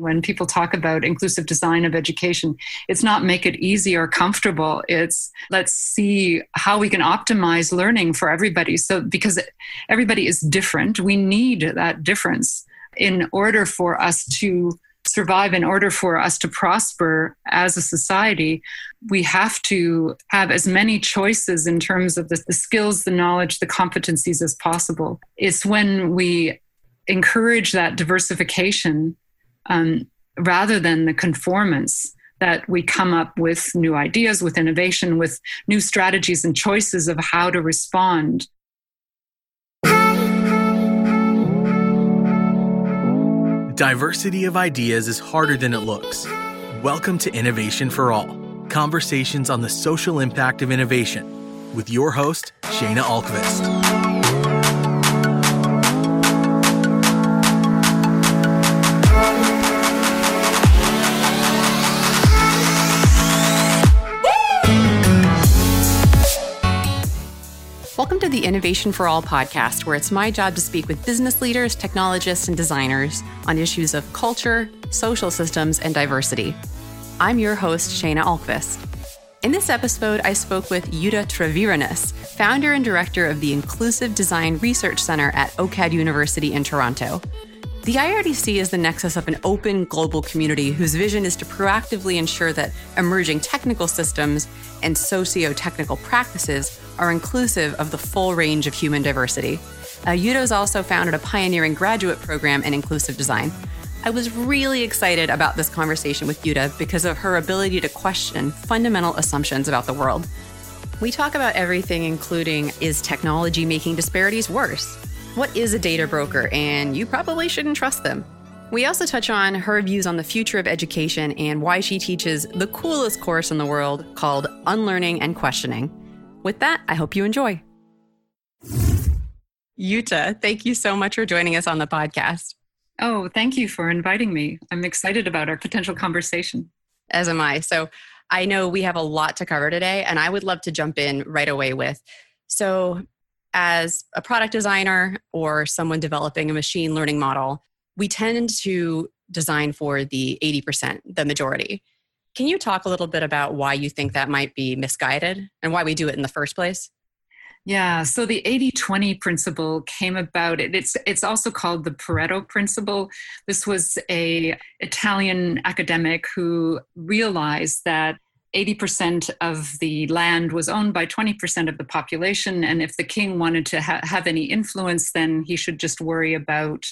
when people talk about inclusive design of education, it's not make it easy or comfortable. It's let's see how we can optimize learning for everybody. So, because everybody is different, we need that difference in order for us to survive, in order for us to prosper as a society, we have to have as many choices in terms of the, the skills, the knowledge, the competencies as possible. It's when we encourage that diversification um, rather than the conformance that we come up with new ideas, with innovation, with new strategies and choices of how to respond Diversity of ideas is harder than it looks. Welcome to Innovation for All conversations on the social impact of innovation with your host, Sheana Ahlqvist. Welcome to the Innovation for All podcast, where it's my job to speak with business leaders, technologists, and designers on issues of culture, social systems, and diversity. I'm your host, Sheana Ahlqvist. In this episode, I spoke with Jutta Treviranus, founder and director of the Inclusive Design Research Center at OCAD University in Toronto. The IRDC is the nexus of an open global community whose vision is to proactively ensure that emerging technical systems and socio technical practices are inclusive of the full range of human diversity. Uh, Jutta's also founded a pioneering graduate program in inclusive design. I was really excited about this conversation with Jutta because of her ability to question fundamental assumptions about the world. We talk about everything, including is technology making disparities worse? What is a data broker? And you probably shouldn't trust them. We also touch on her views on the future of education and why she teaches the coolest course in the world called Unlearning and Questioning. With that, I hope you enjoy. Jutta, thank you so much for joining us on the podcast. Oh, thank you for inviting me. I'm excited about our potential conversation. As am I. So, I know we have a lot to cover today, and I would love to jump in right away with. So, as a product designer or someone developing a machine learning model, we tend to design for the 80%, the majority. Can you talk a little bit about why you think that might be misguided and why we do it in the first place? Yeah, so the 80-20 principle came about. It's it's also called the Pareto principle. This was a Italian academic who realized that 80% of the land was owned by 20% of the population. And if the king wanted to ha- have any influence, then he should just worry about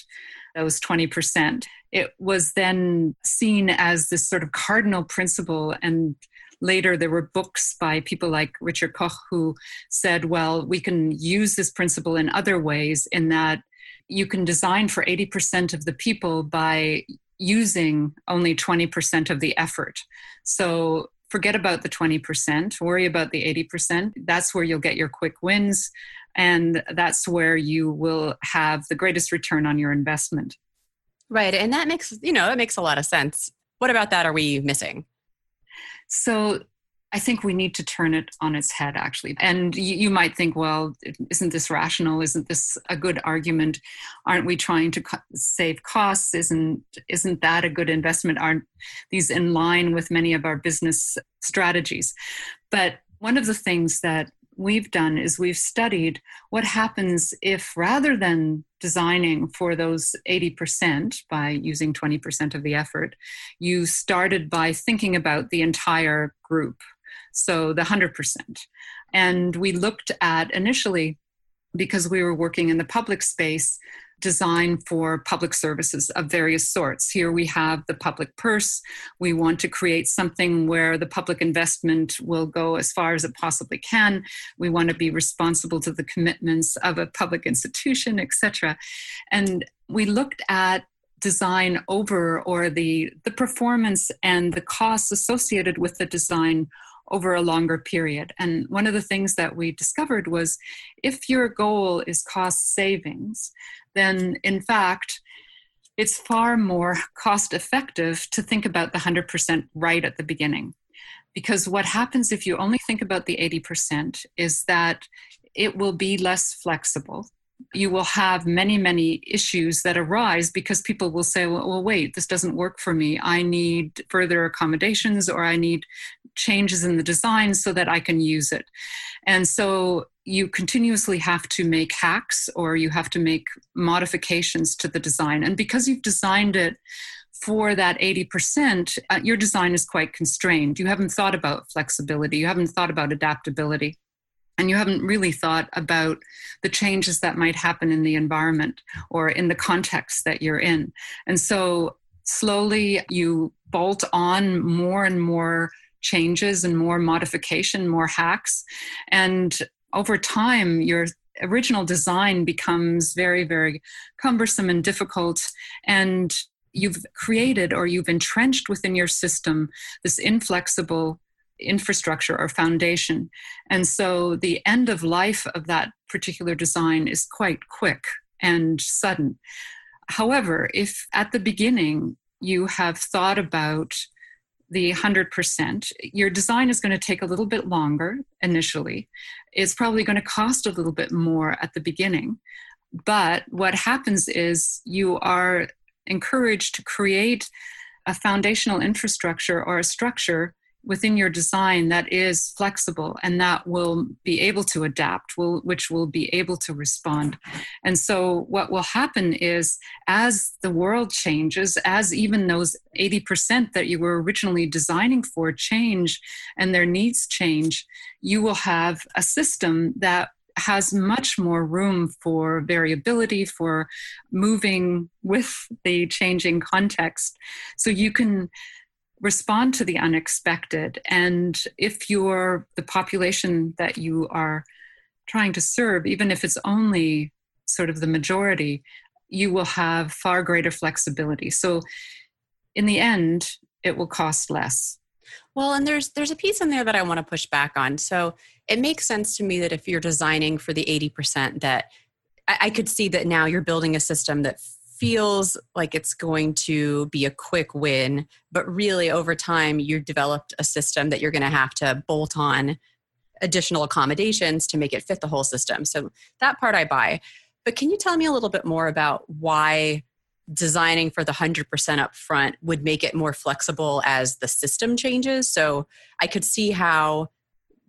those 20%. It was then seen as this sort of cardinal principle. And later there were books by people like Richard Koch who said, well, we can use this principle in other ways, in that you can design for 80% of the people by using only 20% of the effort. So forget about the 20%, worry about the 80%. That's where you'll get your quick wins. And that's where you will have the greatest return on your investment. Right. And that makes, you know, that makes a lot of sense. What about that are we missing? So I think we need to turn it on its head, actually. And you, you, might think, well, isn't this rational? Isn't this a good argument? Aren't we trying to co- save costs? Isn't isn't that a good investment? Aren't these in line with many of our business strategies? But one of the things that we've done is we've studied what happens if rather than designing for those 80% by using 20% of the effort, you started by thinking about the entire group so the 100%. And we looked at initially, because we were working in the public space, design for public services of various sorts. Here we have the public purse. We want to create something where the public investment will go as far as it possibly can. We want to be responsible to the commitments of a public institution, etc. And we looked at design over or the the performance and the costs associated with the design over a longer period. And one of the things that we discovered was if your goal is cost savings, then in fact, it's far more cost effective to think about the 100% right at the beginning. Because what happens if you only think about the 80% is that it will be less flexible you will have many, many issues that arise because people will say, well, well, wait, this doesn't work for me. I need further accommodations or I need changes in the design so that I can use it. And so you continuously have to make hacks or you have to make modifications to the design. And because you've designed it for that 80%, uh, your design is quite constrained. You haven't thought about flexibility, you haven't thought about adaptability and you haven't really thought about the changes that might happen in the environment or in the context that you're in. And so slowly you bolt on more and more changes and more modification, more hacks. And over time, your original design becomes very, very cumbersome and difficult. And you've created or you've entrenched within your system this inflexible infrastructure or foundation. And so the end of life of that particular design is quite quick and sudden. However, if at the beginning you have thought about the 100%, your design is going to take a little bit longer initially. It's probably going to cost a little bit more at the beginning. But what happens is you are encouraged to create a foundational infrastructure or a structure within your design that is flexible and that will be able to adapt will which will be able to respond and so what will happen is as the world changes as even those 80% that you were originally designing for change and their needs change you will have a system that has much more room for variability, for moving with the changing context. So you can respond to the unexpected. And if you're the population that you are trying to serve, even if it's only sort of the majority, you will have far greater flexibility. So in the end, it will cost less. Well, and there's there's a piece in there that I want to push back on. So it makes sense to me that if you're designing for the 80%, that I, I could see that now you're building a system that feels like it's going to be a quick win, but really over time, you've developed a system that you're going to have to bolt on additional accommodations to make it fit the whole system. So that part I buy. But can you tell me a little bit more about why designing for the 100% up front would make it more flexible as the system changes? So I could see how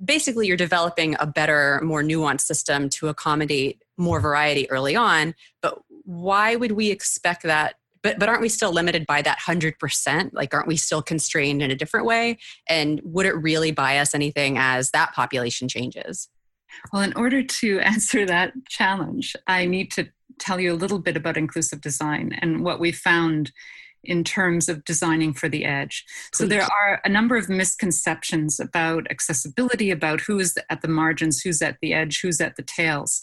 basically you're developing a better, more nuanced system to accommodate more variety early on. But why would we expect that? But but aren't we still limited by that 100% like aren't we still constrained in a different way? And would it really buy us anything as that population changes? Well in order to answer that challenge i need to tell you a little bit about inclusive design and what we found in terms of designing for the edge. Please. So there are a number of misconceptions about accessibility, about who's at the margins, who's at the edge, who's at the tails.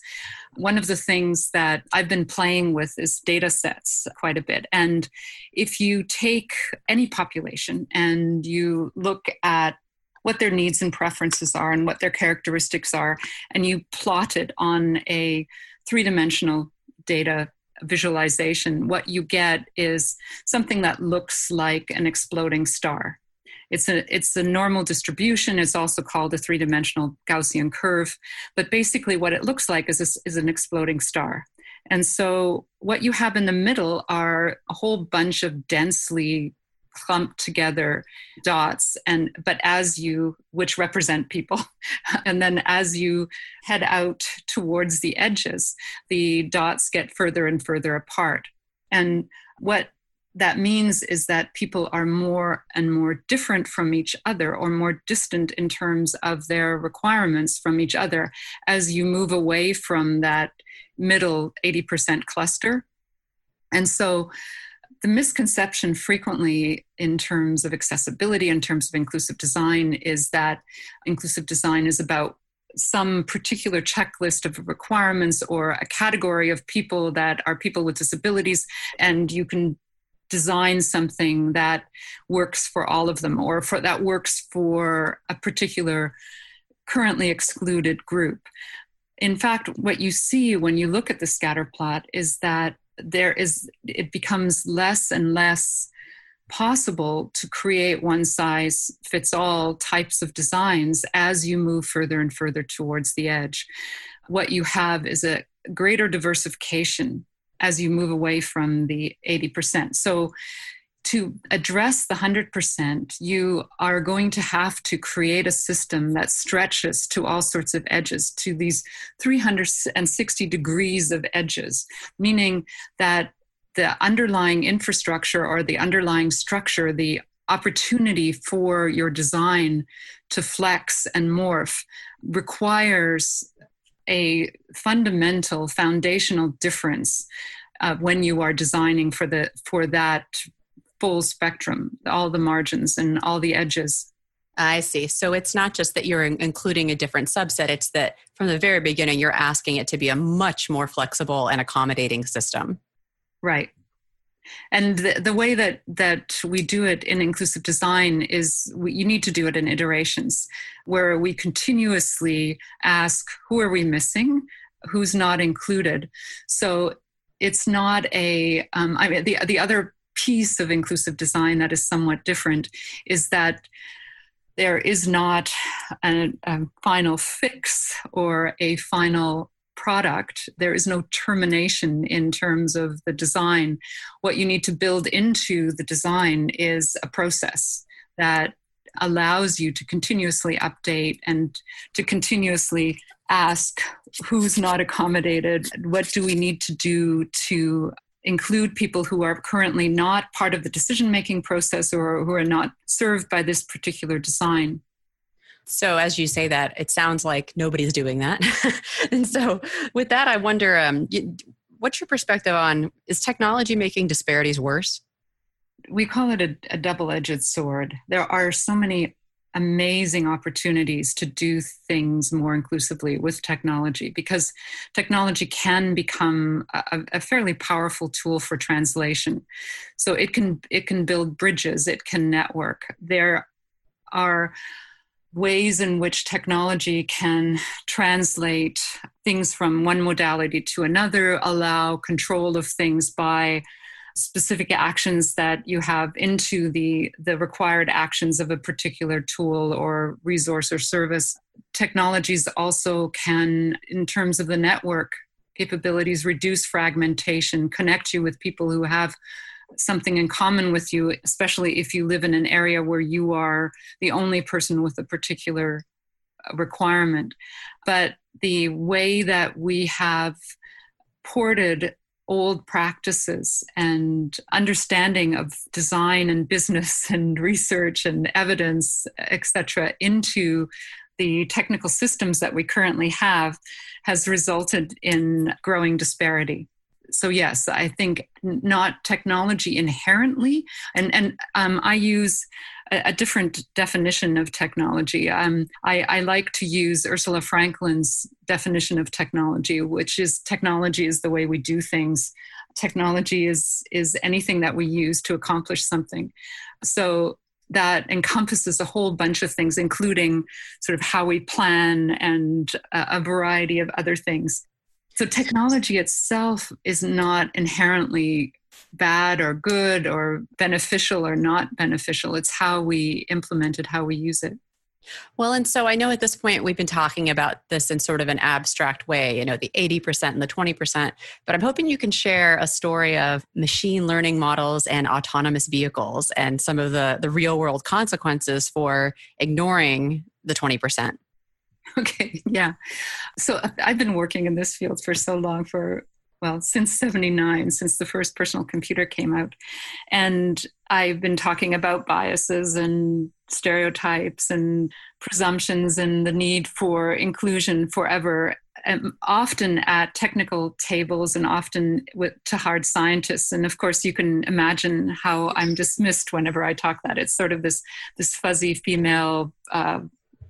One of the things that I've been playing with is data sets quite a bit. And if you take any population and you look at what their needs and preferences are and what their characteristics are, and you plot it on a three dimensional data visualization, what you get is something that looks like an exploding star. It's a, it's a normal distribution. It's also called a three dimensional Gaussian curve. But basically, what it looks like is, a, is an exploding star. And so, what you have in the middle are a whole bunch of densely clumped together dots and but as you which represent people and then as you head out towards the edges the dots get further and further apart and what that means is that people are more and more different from each other or more distant in terms of their requirements from each other as you move away from that middle 80% cluster. And so the misconception frequently in terms of accessibility, in terms of inclusive design, is that inclusive design is about some particular checklist of requirements or a category of people that are people with disabilities, and you can design something that works for all of them or for that works for a particular currently excluded group. In fact, what you see when you look at the scatter plot is that there is it becomes less and less possible to create one size fits all types of designs as you move further and further towards the edge what you have is a greater diversification as you move away from the 80%. So to address the 100%, you are going to have to create a system that stretches to all sorts of edges, to these 360 degrees of edges, meaning that the underlying infrastructure or the underlying structure, the opportunity for your design to flex and morph requires a fundamental foundational difference uh, when you are designing for the for that full spectrum all the margins and all the edges. I see. So it's not just that you're including a different subset, it's that from the very beginning, you're asking it to be a much more flexible and accommodating system. Right. And the, the way that that we do it in inclusive design is we, you need to do it in iterations where we continuously ask who are we missing? Who's not included? So it's not a um, I mean the, the other piece of inclusive design that is somewhat different is that there is not a, a final fix or a final product. There is no termination in terms of the design. What you need to build into the design is a process that allows you to continuously update and to continuously ask who's not accommodated, what do we need to do to include people who are currently not part of the decision making process or who are not served by this particular design. So, as you say that, it sounds like nobody's doing that. and so, with that, I wonder um, what's your perspective on is technology making disparities worse? We call it a, a double edged sword. There are so many amazing opportunities to do things more inclusively with technology because technology can become a, a, fairly powerful tool for translation. So it can it can build bridges it can network. There are ways in which technology can translate things from one modality to another, allow control of things by specific actions that you have into the, the required actions of a particular tool or resource or service. Technologies also can, in terms of the network capabilities, reduce fragmentation, connect you with people who have something in common with you, especially if you live in an area where you are the only person with a particular uh, requirement. But the way that we have ported old practices and understanding of design and business and research and evidence, etc., into the technical systems that we currently have has resulted in growing disparity so yes i think not technology inherently and and um, i use a, different definition of technology. Um, I, I like to use ursula franklin's definition of technology which is technology is the way we do things. Technology is is anything that we use to accomplish something. So that encompasses a whole bunch of things including sort of how we plan and a variety of other things so technology itself is not inherently bad or good or beneficial or not beneficial. It's how we implement it, how we use it. Well, and so I know at this point we've been talking about this in sort of an abstract way, you know, the 80% and the 20%, but I'm hoping you can share a story of machine learning models and autonomous vehicles and some of the, the real world consequences for ignoring the 20%. Okay, yeah. So I've been working in this field for so long for well, since 79, since the first personal computer came out. And I've been talking about biases and stereotypes and presumptions and the need for inclusion forever. And often at technical tables and often with, to hard scientists. And of course, you can imagine how I'm dismissed whenever I talk that. It's sort of this this fuzzy female uh,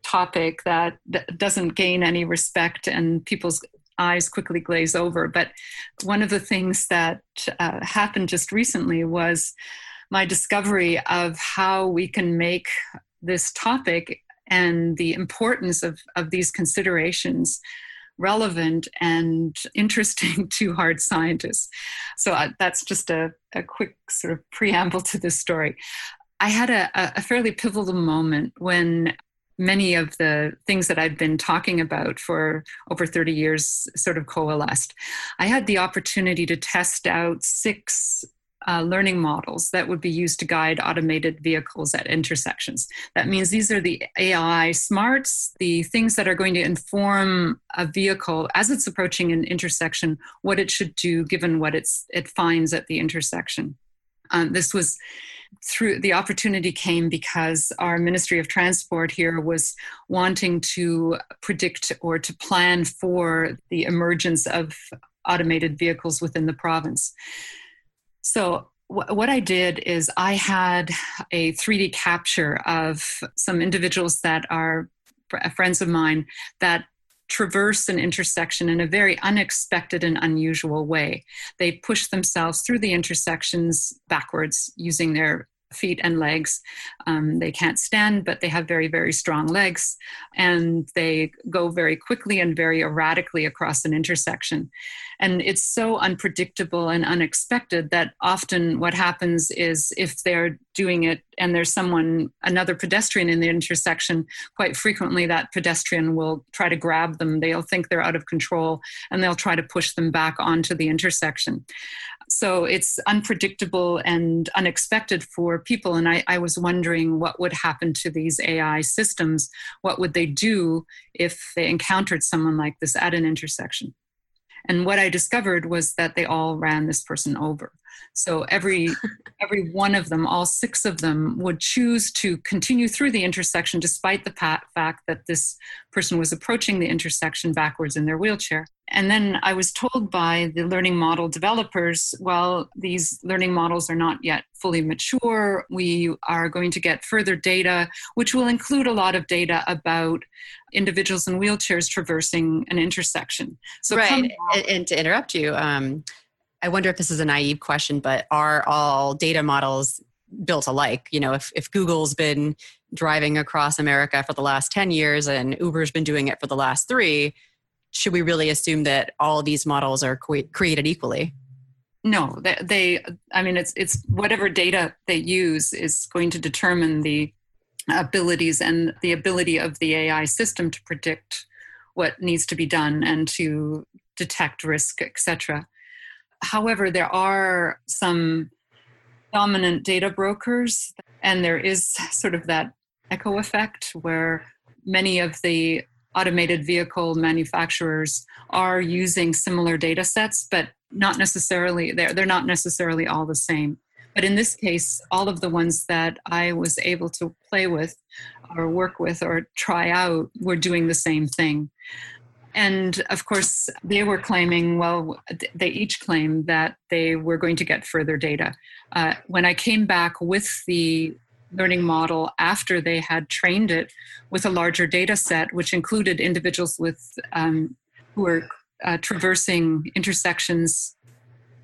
topic that doesn't gain any respect and people's eyes quickly glaze over. But one of the things that uh, happened just recently was my discovery of how we can make this topic and the importance of, of these considerations relevant and interesting to hard scientists. So uh, that's just a, a quick sort of preamble to this story. I had a, a fairly pivotal moment when many of the things that I've been talking about for over 30 years sort of coalesced. I had the opportunity to test out six uh, learning models that would be used to guide automated vehicles at intersections. That means these are the AI smarts, the things that are going to inform a vehicle as it's approaching an intersection, what it should do given what it's, it finds at the intersection. Um, this was through the opportunity came because our Ministry of Transport here was wanting to predict or to plan for the emergence of automated vehicles within the province. So, what I did is I had a 3D capture of some individuals that are friends of mine that traverse an intersection in a very unexpected and unusual way. They push themselves through the intersections backwards using their feet and legs. Um, they can't stand, but they have very, very strong legs. And they go very quickly and very erratically across an intersection. And it's so unpredictable and unexpected that often what happens is if they're doing it and there's someone, another pedestrian in the intersection, quite frequently that pedestrian will try to grab them. They'll think they're out of control and they'll try to push them back onto the intersection so it's unpredictable and unexpected for people. And I, I, was wondering what would happen to these ai systems. What would they do if they encountered someone like this at an intersection? And what i discovered was that they all ran this person over so every every one of them all six of them would choose to continue through the intersection despite the fact that this person was approaching the intersection backwards in their wheelchair and then I was told by the learning model developers, well, these learning models are not yet fully mature. We are going to get further data, which will include a lot of data about individuals in wheelchairs traversing an intersection. So, right. and, and, to interrupt you, um, I wonder if this is a naive question, but are all data models built alike? You know, if, if Google's been driving across America for the last 10 years and Uber's been doing it for the last three, should we really assume that all these models are created equally? No, they, they, I mean, it's it's whatever data they use is going to determine the abilities and the ability of the AI system to predict what needs to be done and to detect risk, etc. However, there are some dominant data brokers, and there is sort of that echo effect where many of the automated vehicle manufacturers are using similar data sets, but not necessarily, they're, they're not necessarily all the same. But in this case, all of the ones that I was able to play with or work with or try out were doing the same thing. And of course, they were claiming, well, they each claimed that they were going to get further data. Uh, when I came back with the learning model after they had trained it with a larger data set, which included individuals with um, who were uh, traversing intersections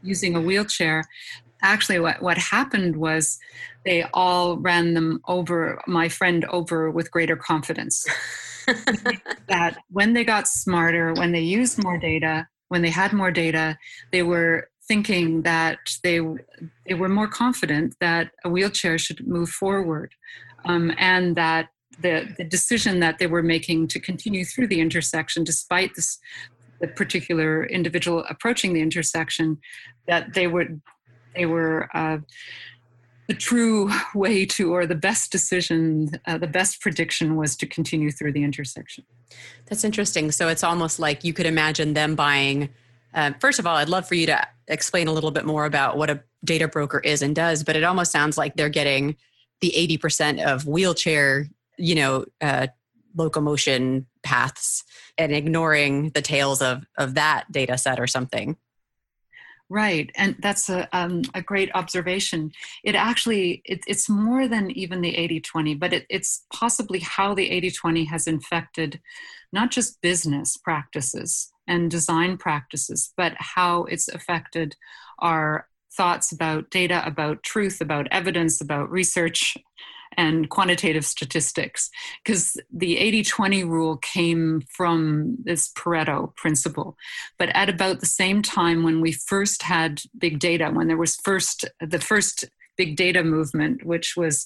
using a wheelchair. Actually, what, what happened was they all ran them over, my friend over with greater confidence. that when they got smarter, when they used more data, when they had more data, they were thinking that they they were more confident that a wheelchair should move forward, um, and that the the decision that they were making to continue through the intersection, despite this the particular individual approaching the intersection, that they were they were. Uh, the true way to, or the best decision, uh, the best prediction was to continue through the intersection. That's interesting. So it's almost like you could imagine them buying uh, first of all, I'd love for you to explain a little bit more about what a data broker is and does, but it almost sounds like they're getting the 80% of wheelchair, you know, uh, locomotion paths and ignoring the tails of, of that data set or something. Right, and that's a, um, a great observation. It actually, it, it's more than even the 80-20, but it, it's possibly how the 80-20 has infected not just business practices, and design practices, but how it's affected our thoughts about data, about truth, about evidence, about research, and quantitative statistics. Because the 80 20 rule came from this Pareto principle. But at about the same time when we first had big data, when there was first the first big data movement, which was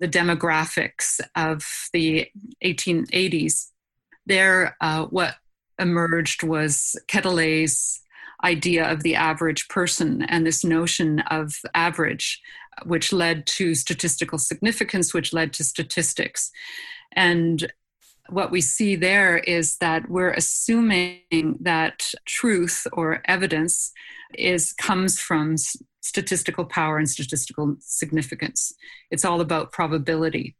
the demographics of the 1880s. There, uh, what emerged was Quetelet's idea of the average person and this notion of average, which led to statistical significance, which led to statistics. And what we see there is that we're assuming that truth or evidence is comes from statistical power and statistical significance. It's all about probability.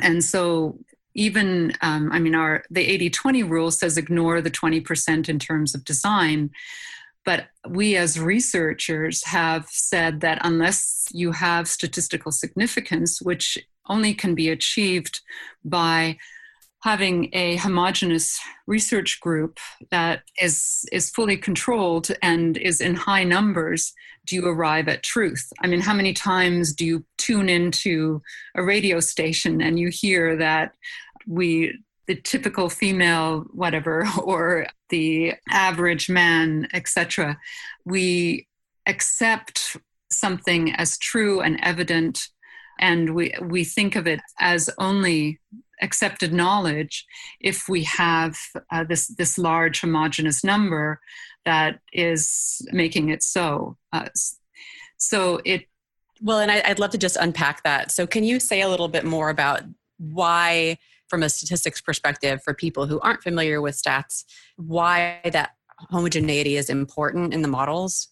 And so even um, i mean our the 80-20 rule says ignore the 20% in terms of design but we as researchers have said that unless you have statistical significance which only can be achieved by having a homogenous research group that is is fully controlled and is in high numbers do you arrive at truth? I mean how many times do you tune into a radio station and you hear that we the typical female whatever or the average man etc we accept something as true and evident and we we think of it as only accepted knowledge if we have uh, this this large homogenous number that is making it so uh, so it well and I, i'd love to just unpack that. So can you say a little bit more about why from a statistics perspective for people who aren't familiar with stats why that homogeneity is important in the models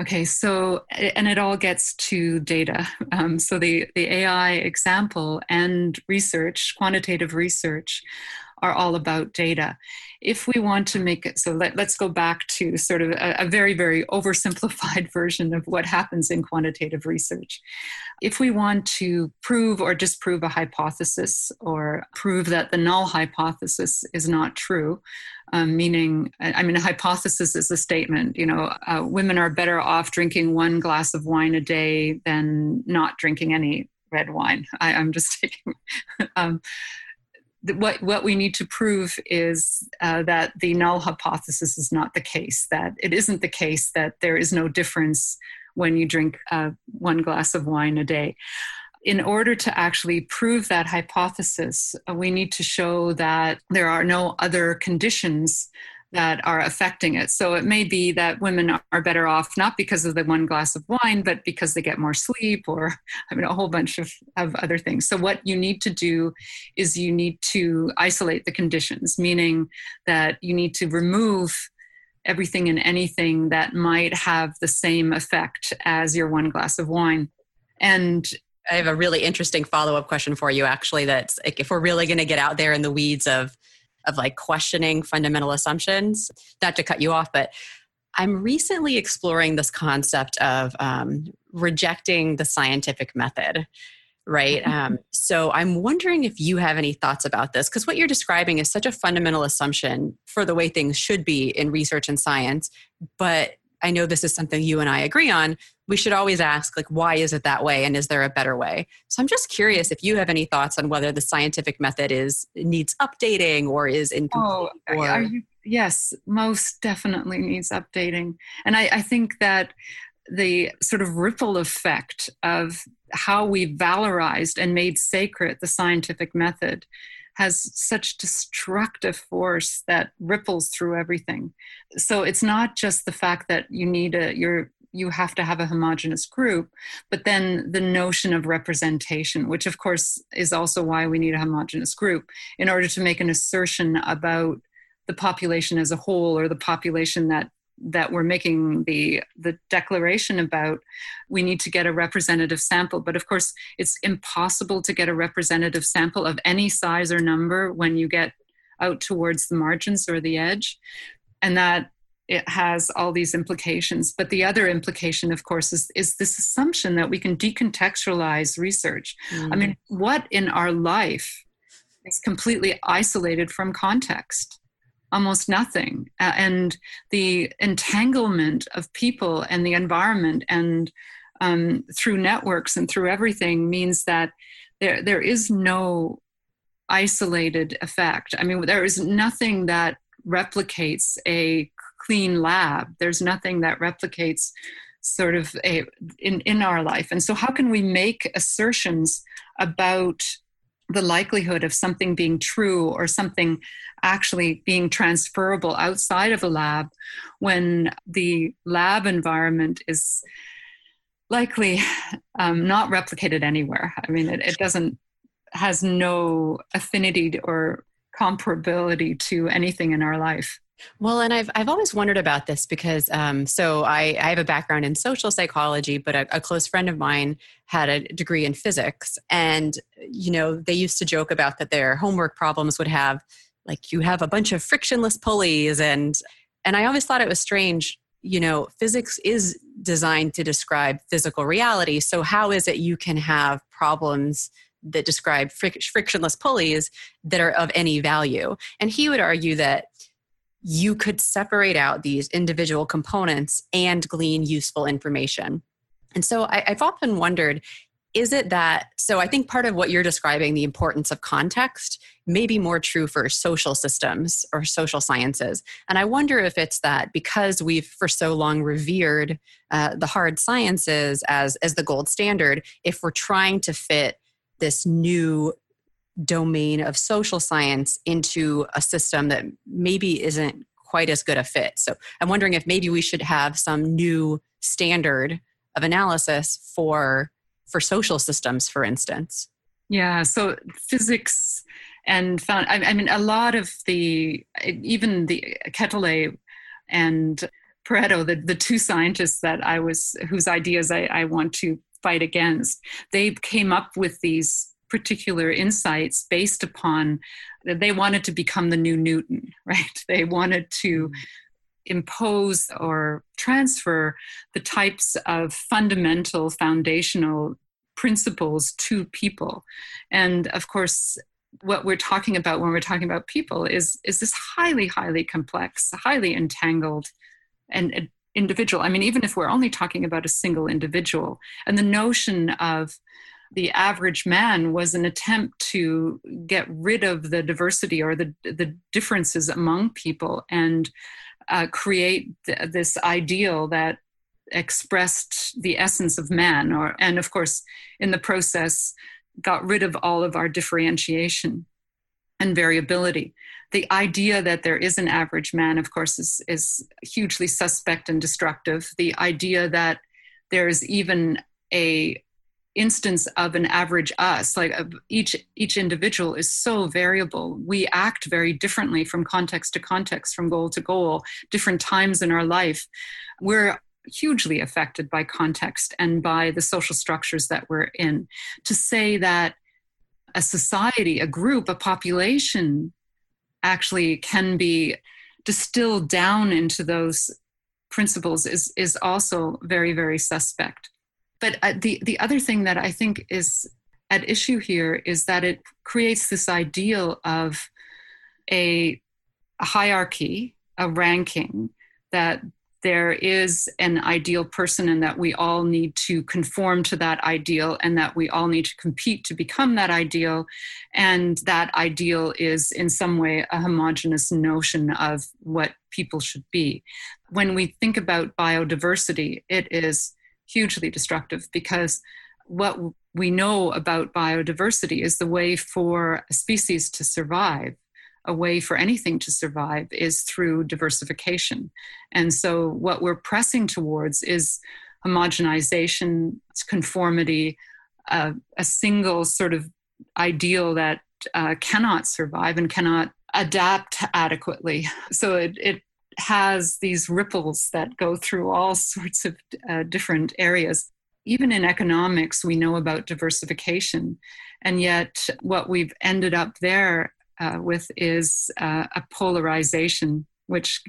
Okay, so and it all gets to data. Um, so the the AI example and research, quantitative research, are all about data. If we want to make it, so let, us go back to sort of a, a very, very oversimplified version of what happens in quantitative research. If we want to prove or disprove a hypothesis or prove that the null hypothesis is not true, um, meaning, I mean, a hypothesis is a statement, you know, uh, women are better off drinking one glass of wine a day than not drinking any red wine. I, am just taking. um, what what we need to prove is uh, that the null hypothesis is not the case. That it isn't the case that there is no difference when you drink uh, one glass of wine a day. In order to actually prove that hypothesis, uh, we need to show that there are no other conditions that are affecting it. So it may be that women are better off not because of the one glass of wine, but because they get more sleep or I mean a whole bunch of, of other things. So what you need to do is you need to isolate the conditions, meaning that you need to remove everything and anything that might have the same effect as your one glass of wine. And I have a really interesting follow up question for you, actually. That's like if we're really going to get out there in the weeds of of like questioning fundamental assumptions. Not to cut you off, but I'm recently exploring this concept of um, rejecting the scientific method. Right. Mm-hmm. Um, so I'm wondering if you have any thoughts about this, because what you're describing is such a fundamental assumption for the way things should be in research and science. But I know this is something you and I agree on. We should always ask, like, why is it that way, and is there a better way? So I'm just curious if you have any thoughts on whether the scientific method is needs updating or is incomplete. Oh, or... are you, yes, most definitely needs updating, and I, I think that the sort of ripple effect of how we valorized and made sacred the scientific method has such destructive force that ripples through everything. So it's not just the fact that you need a you're you have to have a homogenous group, but then the notion of representation, which of course is also why we need a homogenous group in order to make an assertion about the population as a whole or the population that that we're making the the declaration about we need to get a representative sample. But of course it's impossible to get a representative sample of any size or number when you get out towards the margins or the edge. And that it has all these implications but the other implication of course is, is this assumption that we can decontextualize research mm. i mean what in our life is completely isolated from context almost nothing. Uh, and the entanglement of people and the environment and um, through networks and through everything means that there, there is no isolated effect. I mean, there is nothing that replicates a clean lab. There's nothing that replicates sort of a, in, in our life. And so, how can we make assertions about the likelihood of something being true or something actually being transferable outside of a lab when the lab environment is likely um, not replicated anywhere. I mean, it, it doesn't has no affinity or comparability to anything in our life. Well, and I've I've always wondered about this because um, so I, I have a background in social psychology, but a, a, close friend of mine had a degree in physics, and you know they used to joke about that their homework problems would have like you have a bunch of frictionless pulleys, and and I always thought it was strange. You know, physics is designed to describe physical reality, so how is it you can have problems that describe fric- frictionless pulleys that are of any value? And he would argue that you could separate out these individual components and glean useful information. And so I, have often wondered is it that so i think part of what you're describing the importance of context may be more true for social systems or social sciences and i wonder if it's that because we've for so long revered uh, the hard sciences as as the gold standard if we're trying to fit this new domain of social science into a system that maybe isn't quite as good a fit. So I'm wondering if maybe we should have some new standard of analysis for for social systems, for instance. Yeah. So physics and found. I, mean, a lot of the even the Quetelet and Pareto, the, the two scientists that I was whose ideas I, I want to fight against, they came up with these particular insights based upon that they wanted to become the new Newton, right? They wanted to mm-hmm. impose or transfer the types of fundamental foundational principles to people. And of course, what we're talking about when we're talking about people is is this highly highly complex highly entangled and individual i mean even if we're only talking about a single individual and the notion of the average man was an attempt to get rid of the diversity or the, the differences among people and uh, create th- this ideal that expressed the essence of man or and of course in the process got rid of all of our differentiation and variability. The idea that there is an average man of course is, is hugely suspect and destructive. The idea that there is even a instance of an average us like each each individual is so variable. We act very differently from context to context from goal to goal different times in our life. We're hugely affected by context and by the social structures that we're in. To say that a society a group a population actually can be distilled down into those principles is is also very very suspect but uh, the the other thing that I think is at issue here is that it creates this ideal of a, a hierarchy, a ranking that there is an ideal person and that we all need to conform to that ideal and that we all need to compete to become that ideal. And that ideal is in some way a homogenous notion of what people should be. When we think about biodiversity it is hugely destructive because what we know about biodiversity is the way for a species to survive a way for anything to survive is through diversification. And so what we're pressing towards is homogenization conformity uh, a single sort of ideal that uh, cannot survive and cannot adapt adequately. So it, it has these ripples that go through all sorts of uh, different areas. Even in economics, we know about diversification. And yet, what we've ended up there uh, with is uh, a polarization, which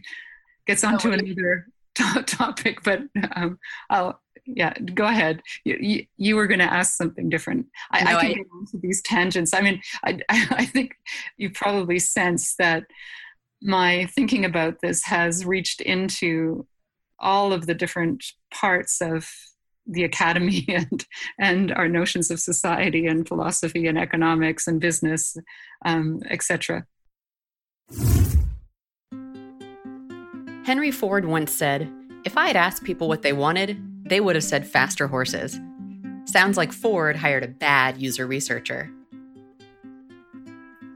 gets onto oh, another t- topic, but um, I'll, yeah, go ahead. You, you, you were going to ask something different. I, no, I can I, go into these tangents. I mean, I, I think you probably sense that my thinking about this has reached into all of the different parts of the academy and and our notions of society and philosophy and economics and business, um, etc. Henry Ford once said, "If I had asked people what they wanted, they would have said faster horses. Sounds like Ford hired a bad user researcher.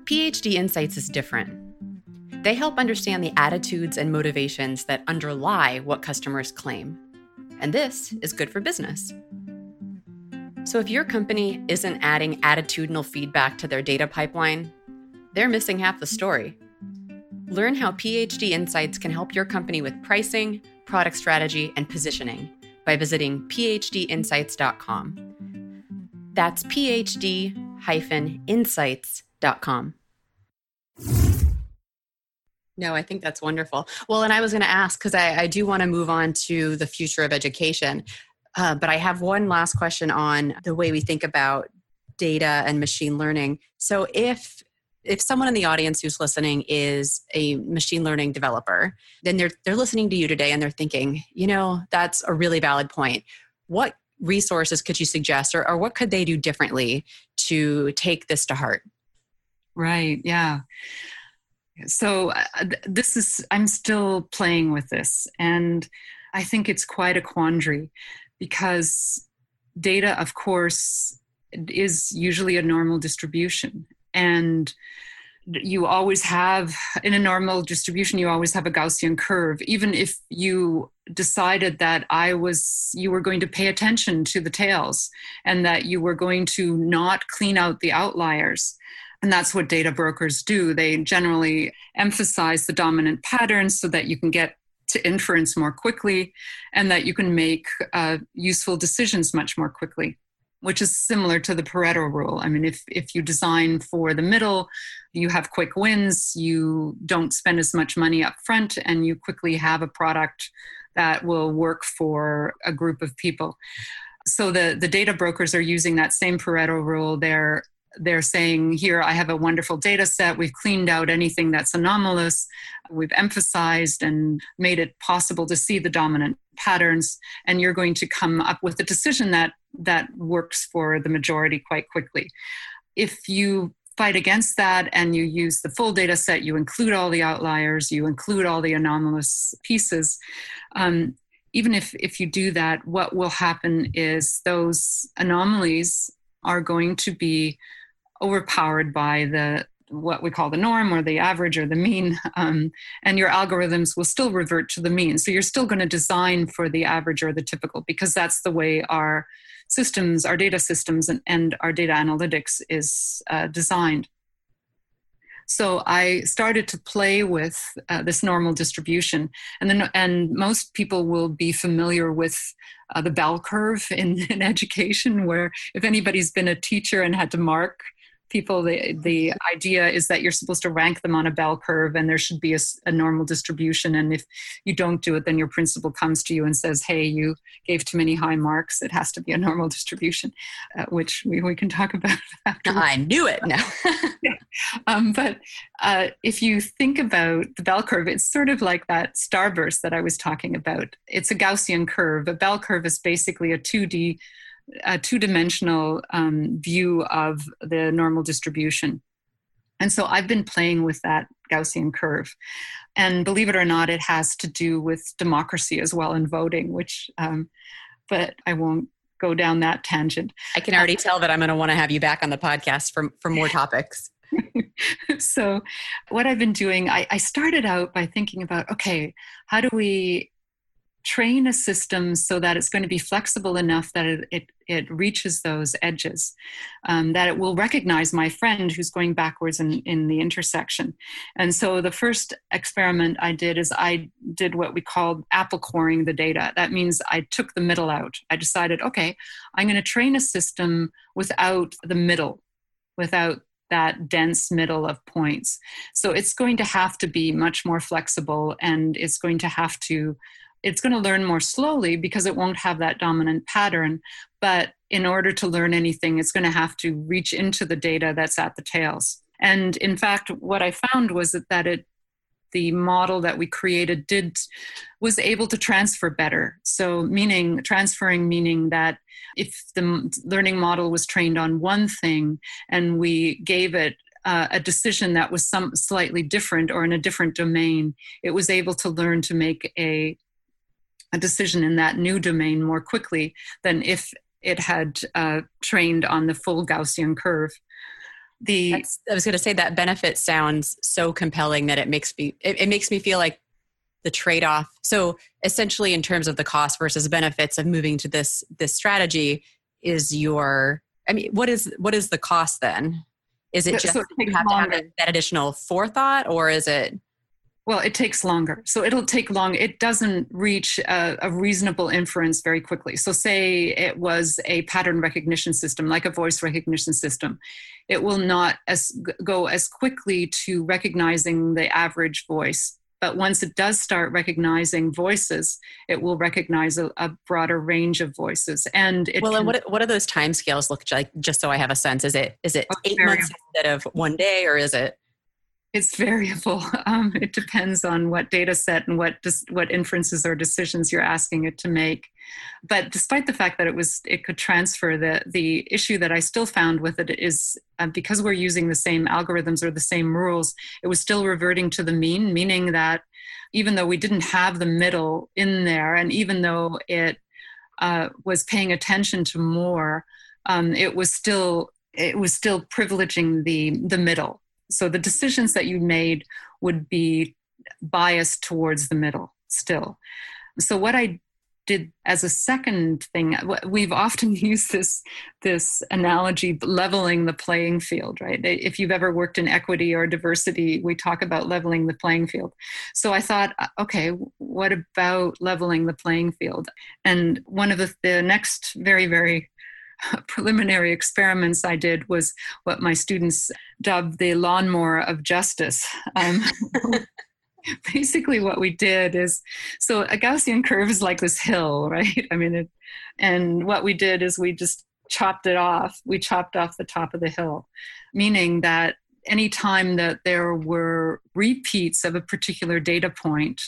PhD Insights is different. They help understand the attitudes and motivations that underlie what customers claim. And this is good for business. So if your company isn't adding attitudinal feedback to their data pipeline, they're missing half the story. Learn how PhD Insights can help your company with pricing, product strategy, and positioning by visiting phdinsights.com. That's phd insights.com. No, I think that's wonderful. Well, and I was going to ask because I, I, do want to move on to the future of education. Uh, but I have one last question on the way we think about data and machine learning. So, if if someone in the audience who's listening is a machine learning developer, then they're they're listening to you today and they're thinking, you know, that's a really valid point. What resources could you suggest, or, or what could they do differently to take this to heart? Right. Yeah. So uh, this is I'm still playing with this, and I think it's quite a quandary because data, of course, is usually a normal distribution and you always have in a normal distribution you always have a gaussian curve. Even if you decided that i was you were going to pay attention to the tails and that you were going to not clean out the outliers and that's what data brokers do they generally emphasize the dominant patterns so that you can get to inference more quickly and that you can make uh, useful decisions much more quickly which is similar to the Pareto rule. I mean, if, if you design for the middle, you have quick wins, you don't spend as much money up front, and you quickly have a product that will work for a group of people. So the, the data brokers are using that same Pareto rule. They're they're saying here i have a wonderful data set. We've cleaned out anything that's anomalous. We've emphasized and made it possible to see the dominant patterns and you're going to come up with a decision that that works for the majority quite quickly. If you fight against that and you use the full data set you include all the outliers you include all the anomalous pieces um, even if if you do that what will happen is those anomalies are going to be overpowered by the what we call the norm or the average or the mean, um, and your algorithms will still revert to the mean. So you're still going to design for the average or the typical because that's the way our systems, our data systems, and, and our data analytics is uh, designed. So I started to play with uh, this normal distribution, and then and most people will be familiar with uh, the bell curve in, in education, where if anybody's been a teacher and had to mark people the the idea is that you're supposed to rank them on a bell curve and there should be a, a, normal distribution. And if you don't do it then your principal comes to you and says hey you gave too many high marks. It has to be a normal distribution uh, which we, we can talk about after. i knew it. Now um, but uh, if you think about the bell curve it's sort of like that starburst that i was talking about. It's a gaussian curve. A bell curve is basically a 2d a two dimensional um, view of the normal distribution. And so I've been playing with that Gaussian curve. And believe it or not, it has to do with democracy as well and voting, which, um, but I won't go down that tangent. I can already tell that I'm going to want to have you back on the podcast for, for more topics. so, what I've been doing, I, I started out by thinking about okay, how do we train a system so that it's going to be flexible enough that it, it, it reaches those edges, um, that it will recognize my friend who's going backwards in, in the intersection. And so the first experiment I did is I did what we called apple coring the data. That means I took the middle out. I decided, okay, I'm going to train a system without the middle, without that dense middle of points. So it's going to have to be much more flexible and it's going to have to it's going to learn more slowly because it won't have that dominant pattern. But in order to learn anything, it's going to have to reach into the data that's at the tails. And in fact, what I found was that, that it the model that we created did was able to transfer better so meaning transferring meaning that if the learning model was trained on one thing and we gave it uh, a decision that was some slightly different or in a different domain it was able to learn to make a a decision in that new domain more quickly than if it had uh, trained on the full Gaussian curve. The That's, I was going to say that benefit sounds so compelling that it makes me it, it makes me feel like the trade-off. So essentially, in terms of the cost versus benefits of moving to this this strategy, is your I mean, what is what is the cost then? Is it just so it you have longer. to have that additional forethought, or is it? Well, it takes longer. So it'll take long. It doesn't reach a, a, reasonable inference very quickly. So, say it was a pattern recognition system, like a voice recognition system, it will not as, go as quickly to recognizing the average voice but once it does start recognizing voices, it will recognize a, a broader range of voices. And well, can, and what what do those time scales look like? Just so I have a sense, is it is it oh, eight months instead of one day, or is it? It's variable. Um, it depends on what data set and what dis- what inferences or decisions you're asking it to make. But despite the fact that it was it could transfer, the the issue that I still found with it is uh, because we're using the same algorithms or the same rules, it was still reverting to the mean, meaning that even though we didn't have the middle in there, and even though it uh, was paying attention to more, um, it was still it was still privileging the the middle so the decisions that you made would be biased towards the middle still. So what I did as a second thing we've often used this this analogy leveling the playing field right? If you've ever worked in equity or diversity we talk about leveling the playing field. So i thought uh, okay what about leveling the playing field? And one of the, the next very very preliminary experiments I did was what my students dubbed the lawnmower of justice. Um, basically, what we did is so a Gaussian curve is like this hill, right? I mean, it, and what we did is we just chopped it off. We chopped off the top of the hill, meaning that any time that there were repeats of a particular data point,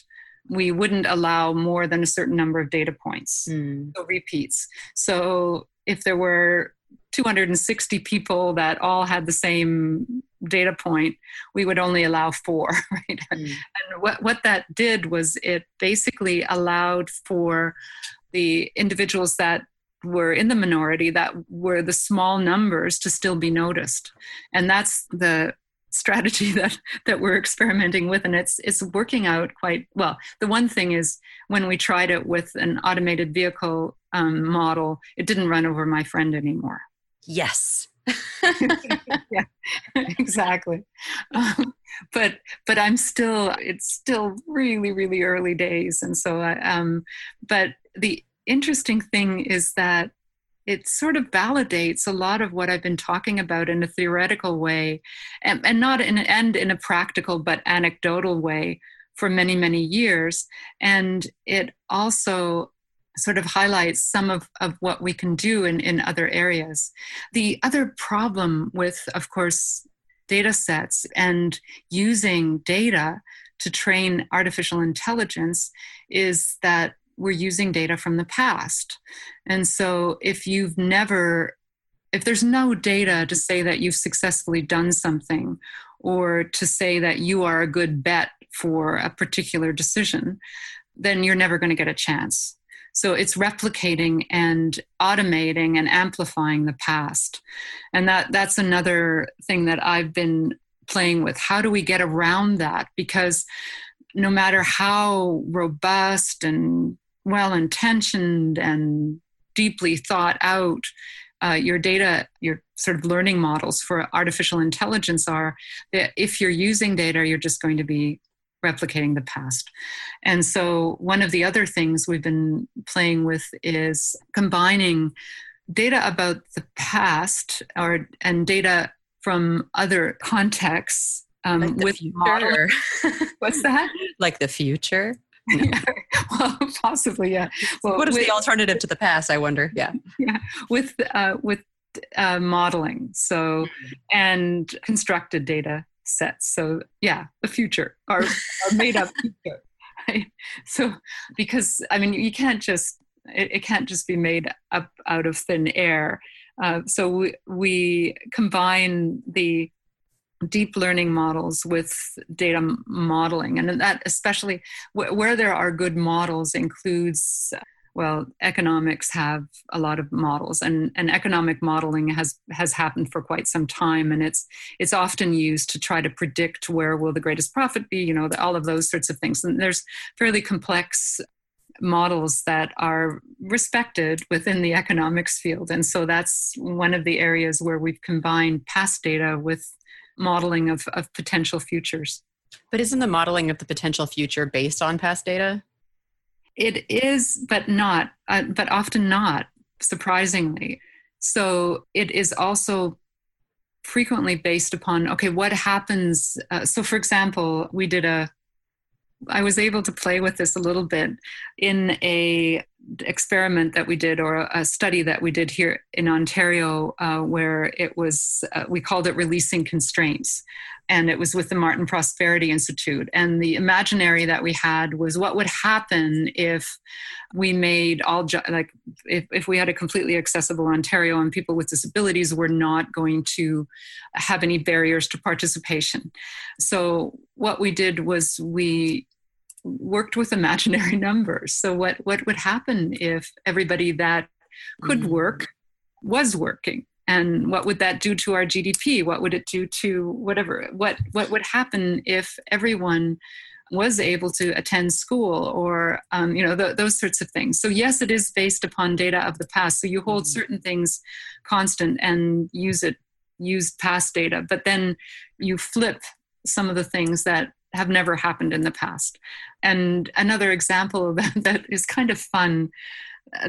we wouldn't allow more than a certain number of data points, mm. so repeats. So if there were 260 people that all had the same data point, we would only allow four, right? Mm. And what, what that did was it basically allowed for the individuals that were in the minority, that were the small numbers, to still be noticed. And that's the strategy that that we're experimenting with and it's it's working out quite well. The one thing is when we tried it with an automated vehicle um, model it didn't run over my friend anymore. Yes. Yeah exactly. Um, but but i'm still it's still really really early days and so I, um but the interesting thing is that it sort of validates a lot of what I've been talking about in a theoretical way, and, and not in and in a practical but anecdotal way for many many years. And it also sort of highlights some of, of what we can do in, in other areas. The other problem with, of course, data sets and using data to train artificial intelligence is that we're using data from the past. And so if you've never, if there's no data to say that you've successfully done something or to say that you are a good bet for a particular decision, then you're never going to get a chance. So it's replicating and automating and amplifying the past. And that that's another thing that I've been playing with. How do we get around that? Because no matter how robust and well intentioned and deeply thought out uh, your data, your sort of learning models for artificial intelligence are that if you're using data, you're just going to be replicating the past. And so, one of the other things we've been playing with is combining data about the past or and data from other contexts um, like with future. What's that? like the future. Well, possibly, yeah. Well, what is with, the alternative to the past? I wonder. Yeah, yeah. With uh, with uh, modeling, so and constructed data sets. So yeah, the future, our, our made up future. Right? So because I mean, you can't just it, it can't just be made up out of thin air. Uh, so we, we combine the deep learning models with data modeling. And that especially where there are good models includes well economics have a lot of models and, and economic modeling has has happened for quite some time. And it's it's often used to try to predict where will the greatest profit be you know the, all of those sorts of things. And there's fairly complex models that are respected within the economics field. And so that's one of the areas where we've combined past data with modeling of, of potential futures but isn't the modeling of the potential future based on past data it is, but not, uh, but often not, surprisingly. So it is also frequently based upon okay, what happens? Uh, so, for example, we did a I was able to play with this a little bit in a experiment that we did or a study that we did here in Ontario uh, where it was uh, we called it releasing constraints and it was with the Martin Prosperity Institute. And the imaginary that we had was what would happen if we made all, jo- like, if, if we had a completely accessible Ontario and people with disabilities were not going to have any barriers to participation. So, what we did was we worked with imaginary numbers. So, what, what would happen if everybody that could mm. work was working? And what would that do to our gdp what would it do to whatever what what would happen if everyone was able to attend school or um, you know th- those sorts of things? So yes it is based upon data of the past. So you hold mm-hmm. certain things constant and use it use past data but then you flip some of the things that have never happened in the past. And another example that, that is kind of fun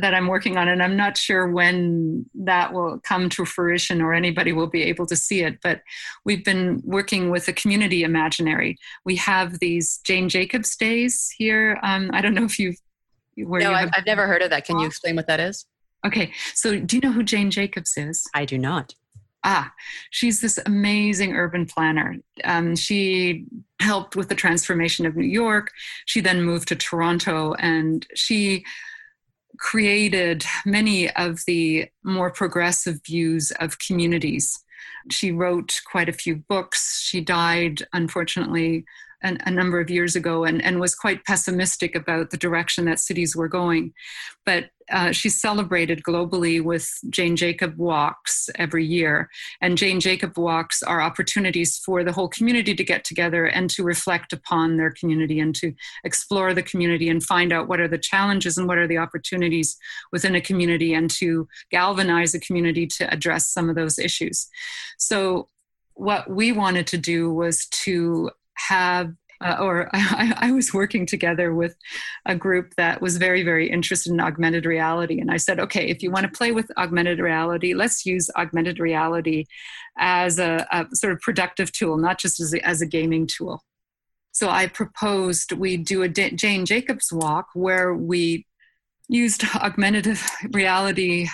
that I'm working on, and I'm not sure when that will come to fruition or anybody will be able to see it. But we've been working with a community imaginary. We have these Jane Jacobs days here. Um, I don't know if you've. Where no, you I've, I've never heard of that. Can you explain what that is? Okay, so do you know who Jane Jacobs is? I do not. Ah, she's this amazing urban planner. Um, she helped with the transformation of New York. She then moved to Toronto and she created many of the more progressive views of communities. She wrote quite a few books. She died, unfortunately, an, a number of years ago and, and was quite pessimistic about the direction that cities were going. But uh, celebrated globally with Jane Jacob Walks every year. And Jane Jacob Walks are opportunities for the whole community to get together and to reflect upon their community and to explore the community and find out what are the challenges and what are the opportunities within a community and to galvanize a community to address some of those issues. So, what we wanted to do was to have uh, or I, I, was working together with a group that was very, very interested in augmented reality. And I said, okay, if you want to play with augmented reality, let's use augmented reality as a, a sort of productive tool, not just as a, as a gaming tool. So I proposed we do a D- Jane Jacobs walk where we used augmented reality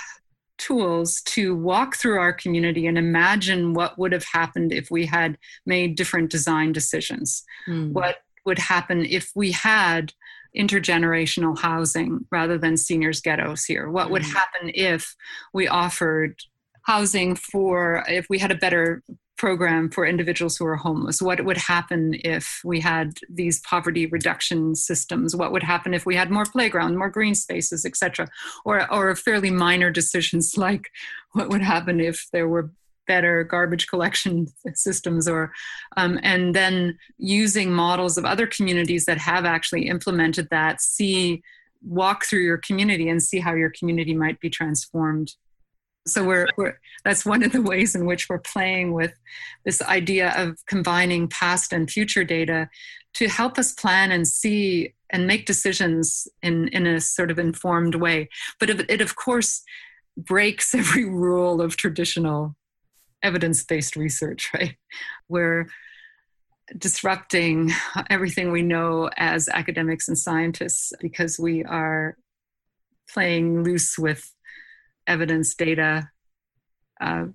tools to walk through our community and imagine what would have happened if we had made different design decisions. Mm. What would happen if we had intergenerational housing rather than seniors ghettos here? What would hmm. happen if we offered housing for if we had a better program for individuals who are homeless? What would happen if we had these poverty reduction systems? What would happen if we had more playground more green spaces etc or or fairly minor decisions like what would happen if there were better garbage collection systems or um, and then using models of other communities that have actually implemented that see walk through your community and see how your community might be transformed so we're, we're, that's one of the ways in which we're playing with this idea of combining past and future data to help us plan and see and make decisions in in a sort of informed way. But it, it of course breaks every rule of traditional evidence-based research right? We're disrupting everything we know as academics and scientists because we are playing loose with evidence, data, uh,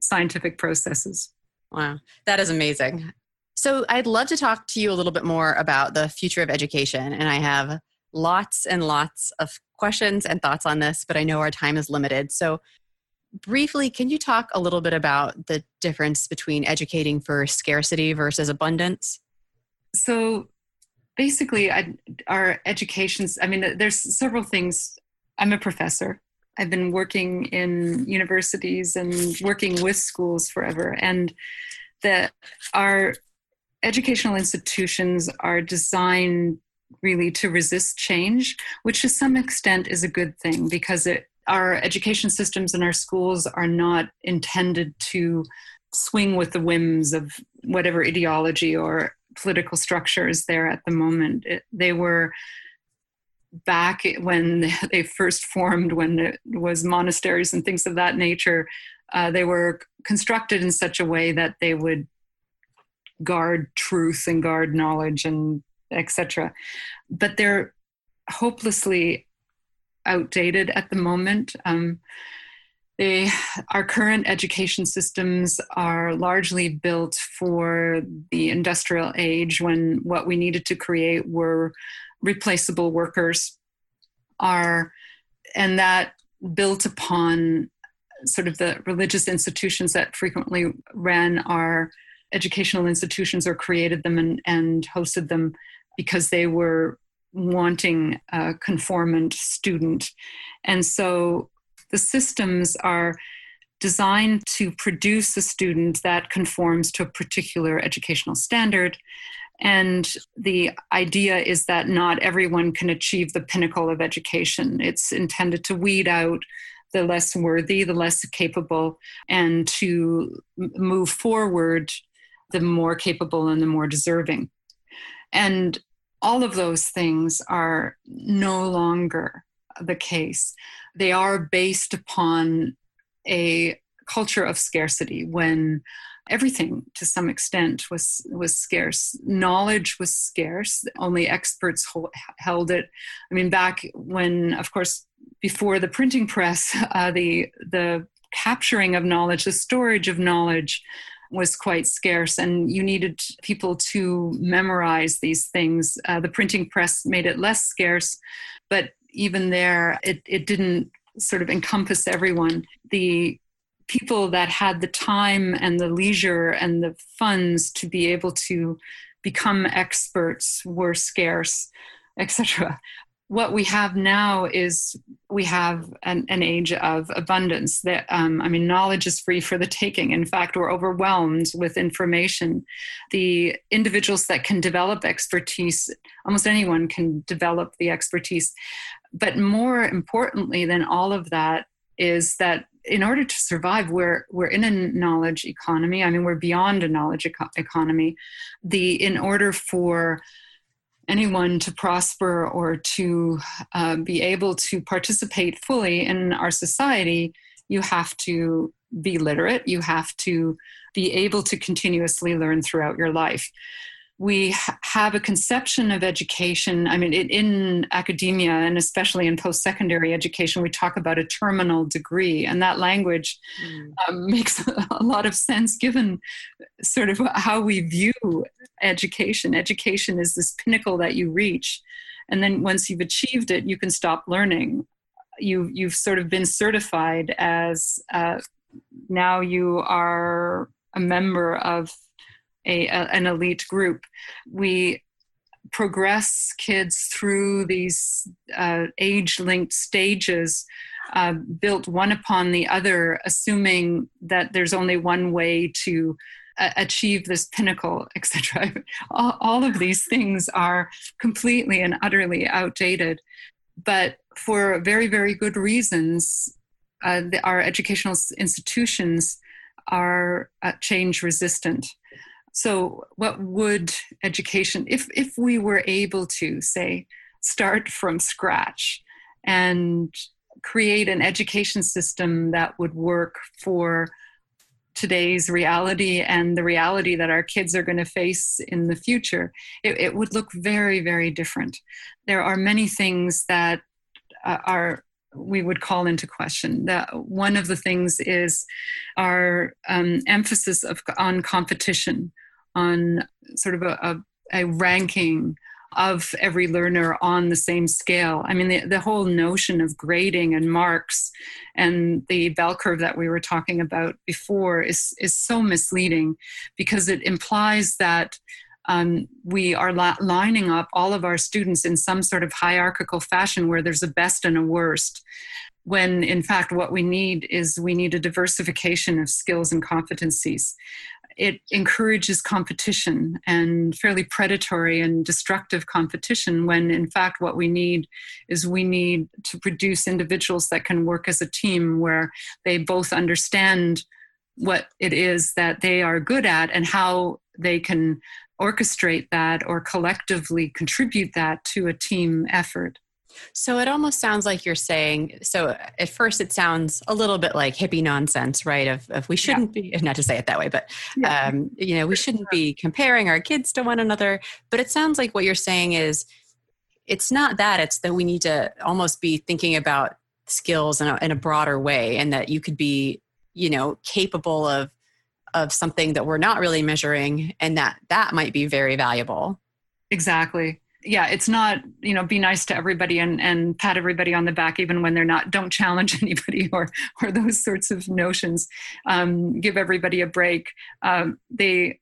scientific processes. Wow, that is amazing. So, I'd love to talk to you a little bit more about the future of education. And I have lots and lots of questions and thoughts on this, but I know our time is limited. So, briefly, can you talk a little bit about the difference between educating for scarcity versus abundance? So basically, I, our educations, I mean, there's several things. I'm a professor. I've been working in universities and working with schools forever. And that our educational institutions are designed really to resist change, which to some extent is a good thing because it, our education systems and our schools are not intended to swing with the whims of whatever ideology or political structure is there at the moment. It, they were back when they first formed, when it was monasteries and things of that nature, uh, they were constructed in such a way that they would guard truth and guard knowledge and etc. But they're hopelessly outdated at the moment. Um, they, our current education systems are largely built for the industrial age when what we needed to create were replaceable workers are and that built upon sort of the religious institutions that frequently ran our educational institutions or created them and, and hosted them because they were wanting a conformant student. And so the systems are designed to produce a student that conforms to a particular educational standard and the idea is that not everyone can achieve the pinnacle of education. It's intended to weed out the less worthy, the less capable, and to move forward the more capable and the more deserving. And all of those things are no longer the case. They are based upon a culture of scarcity when everything to some extent was was scarce. Knowledge was scarce. Only experts held it. I mean back when of course before the printing press uh, the the capturing of knowledge the storage of knowledge was quite scarce and you needed people to memorize these things. Uh, the printing press made it less scarce but even there it, it didn't sort of encompass everyone. The people that had the time and the leisure and the funds to be able to become experts were scarce, etc. What we have now is we have an, an age of abundance. That um, I mean, knowledge is free for the taking. In fact, we're overwhelmed with information. The individuals that can develop expertise, almost anyone can develop the expertise. But more importantly than all of that is that in order to survive we're we're in a knowledge economy. I mean we're beyond a knowledge eco- economy. The in order for anyone to prosper or to uh, be able to participate fully in our society you have to be literate. You have to be able to continuously learn throughout your life we have a conception of education. I mean, it, in academia and especially in post secondary education, we talk about a terminal degree, and that language mm. um, makes a lot of sense given sort of how we view education. Education is this pinnacle that you reach, and then once you've achieved it, you can stop learning. You, you've sort of been certified as uh, now you are a member of a, a, an elite group. We progress kids through these uh, age linked stages uh, built one upon the other, assuming that there's only one way to uh, achieve this pinnacle, etc. all, all of these things are completely and utterly outdated. But for very, very good reasons, uh, the, our educational institutions are uh, change resistant. So, what would education, if, if we were able to, say, start from scratch and create an education system that would work for today's reality and the reality that our kids are going to face in the future, it, it would look very, very different. There are many things that uh, are we would call into question. That one of the things is our um, emphasis of on competition on sort of a, a, a ranking of every learner on the same scale. I mean, the, the whole notion of grading and marks and the bell curve that we were talking about before is, is so misleading because it implies that um, we are lining up all of our students in some sort of hierarchical fashion where there's a best and a worst when in fact what we need is we need a diversification of skills and competencies it encourages competition and fairly predatory and destructive competition when in fact what we need is we need to produce individuals that can work as a team where they both understand what it is that they are good at and how they can orchestrate that or collectively contribute that to a team effort so it almost sounds like you're saying, so at first it sounds a little bit like hippie nonsense, right? Of, of we shouldn't yeah. be, not to say it that way, but, yeah. um, you know, we shouldn't be comparing our kids to one another. But it sounds like what you're saying is it's not that, it's that we need to almost be thinking about skills in a, in a broader way and that you could be, you know, capable of, of something that we're not really measuring and that that might be very valuable. Exactly yeah it's not you know be nice to everybody and and pat everybody on the back even when they're not don't challenge anybody or or those sorts of notions. Um, give everybody a break. Um, they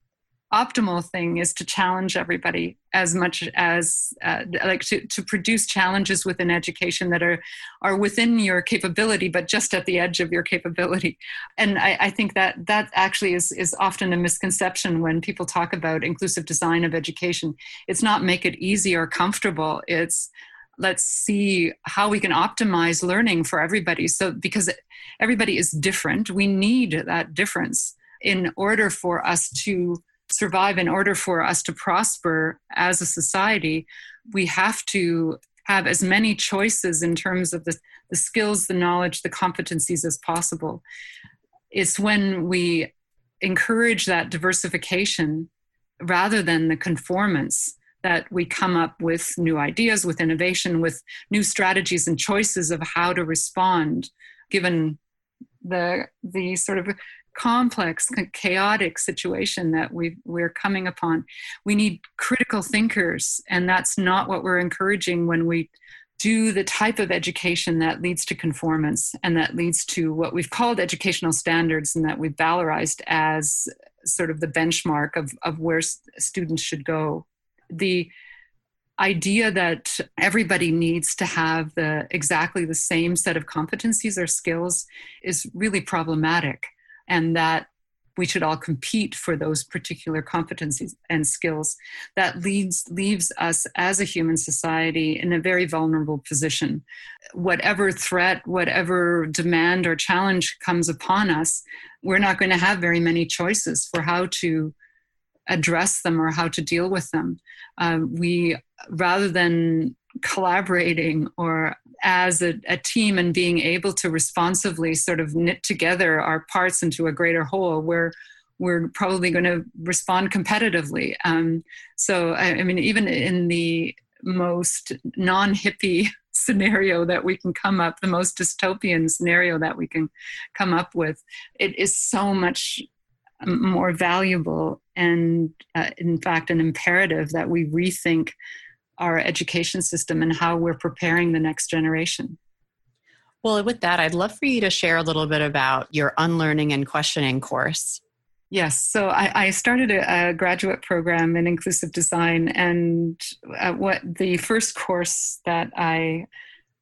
optimal thing is to challenge everybody as much as uh, like to, to produce challenges within education that are are within your capability but just at the edge of your capability. And I, I, think that that actually is is often a misconception when people talk about inclusive design of education. It's not make it easy or comfortable. It's let's see how we can optimize learning for everybody. So because everybody is different we need that difference in order for us to survive, in order for us to prosper as a society, we have to have as many choices in terms of the, the skills, the knowledge, the competencies as possible. It's when we encourage that diversification rather than the conformance that we come up with new ideas, with innovation, with new strategies and choices of how to respond given the the sort of complex, chaotic situation that we we're coming upon. We need critical thinkers, and that's not what we're encouraging when we do the type of education that leads to conformance and that leads to what we've called educational standards and that we've valorized as sort of the benchmark of, of where students should go. The idea that everybody needs to have the exactly the same set of competencies or skills is really problematic and that we should all compete for those particular competencies and skills that leads leaves us as a human society in a very vulnerable position. Whatever threat whatever demand or challenge comes upon us we're not going to have very many choices for how to address them or how to deal with them. Uh, we rather than collaborating or as a, a, team and being able to responsively sort of knit together our parts into a greater whole we're we're probably going to respond competitively. Um, so I, I mean even in the most non-hippie scenario that we can come up the most dystopian scenario that we can come up with it is so much more valuable and uh, in fact an imperative that we rethink our education system and how we're preparing the next generation. Well, with that, I'd love for you to share a little bit about your unlearning and questioning course. Yes, so I, I started a, a, graduate program in inclusive design, and uh, what the first course that I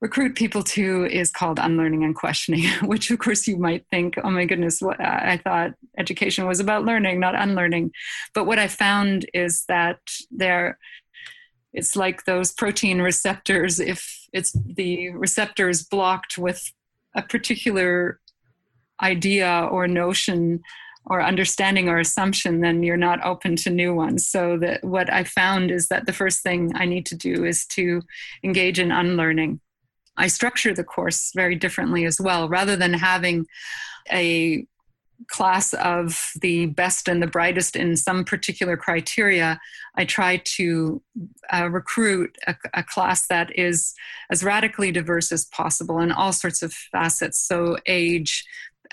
recruit people to is called unlearning and questioning which of course you might think oh my goodness what, i thought education was about learning not unlearning but what i found is that there it's like those protein receptors if it's the receptor is blocked with a particular idea or notion or understanding or assumption then you're not open to new ones. So that what i found is that the first thing i need to do is to engage in unlearning. I structure the course very differently as well. Rather than having a class of the best and the brightest in some particular criteria, I try to uh, recruit a, a, class that is as radically diverse as possible in all sorts of facets. So, age,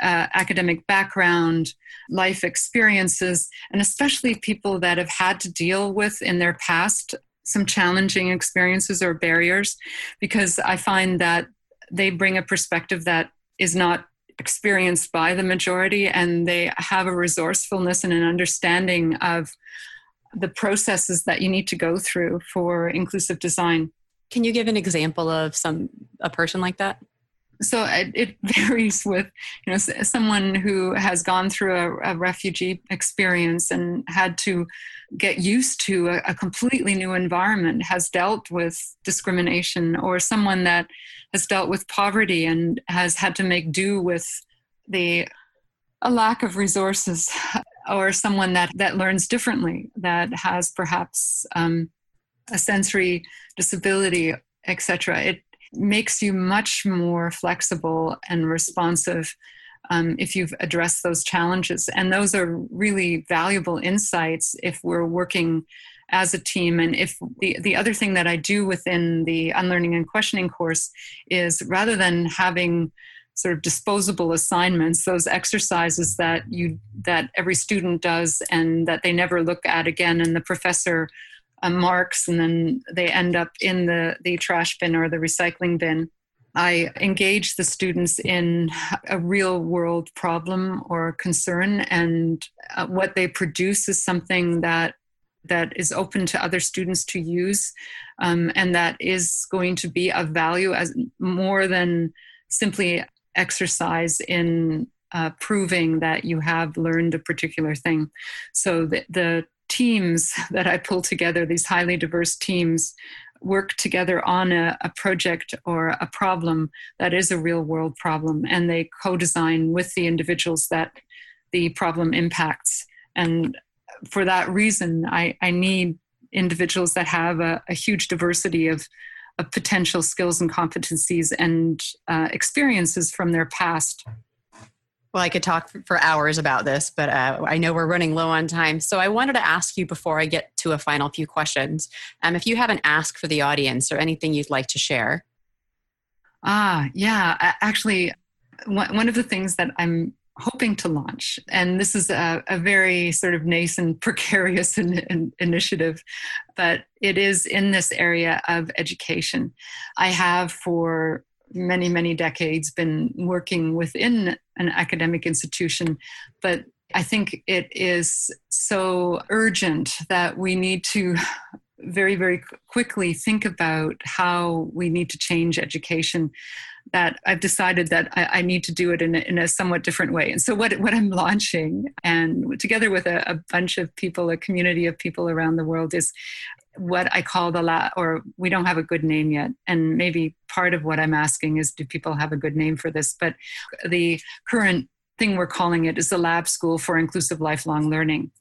uh, academic background, life experiences, and especially people that have had to deal with in their past some challenging experiences or barriers because I find that they bring a perspective that is not experienced by the majority and they have a resourcefulness and an understanding of the processes that you need to go through for inclusive design. Can you give an example of some a person like that? So it, it, varies with you know someone who has gone through a, a refugee experience and had to get used to a, a, completely new environment has dealt with discrimination or someone that has dealt with poverty and has had to make do with the a lack of resources or someone that that learns differently that has perhaps um, a sensory disability etc it makes you much more flexible and responsive um, if you've addressed those challenges. And those are really valuable insights if we're working as a team. And if the, the other thing that I do within the Unlearning and Questioning course is rather than having sort of disposable assignments those exercises that you that every student does and that they never look at again and the professor uh, marks and then they end up in the, the trash bin or the recycling bin. I engage the students in a real world problem or concern, and uh, what they produce is something that that is open to other students to use, um, and that is going to be of value as more than simply exercise in uh, proving that you have learned a particular thing. So the, the teams that I pull together, these highly diverse teams, work together on a, a, project or a problem that is a real world problem and they co-design with the individuals that the problem impacts. And for that reason i, I need individuals that have a, a huge diversity of, of, potential skills and competencies and uh, experiences from their past well, I could talk for hours about this, but uh, I know we're running low on time. So I wanted to ask you before I get to a final few questions um, if you have an ask for the audience or anything you'd like to share. Ah, yeah. Actually, one of the things that I'm hoping to launch, and this is a, a very sort of nascent, precarious in, in initiative, but it is in this area of education. I have for many, many decades been working within an academic institution, but I think it is so urgent that we need to very, very quickly think about how we need to change education. That I've decided that I, I need to do it in a, in a, somewhat different way. And so, what, what I'm launching, and together with a, a bunch of people, a community of people around the world, is what I call the lab, or we don't have a good name yet. And maybe part of what I'm asking is do people have a good name for this? But the current thing we're calling it is the lab school for inclusive lifelong learning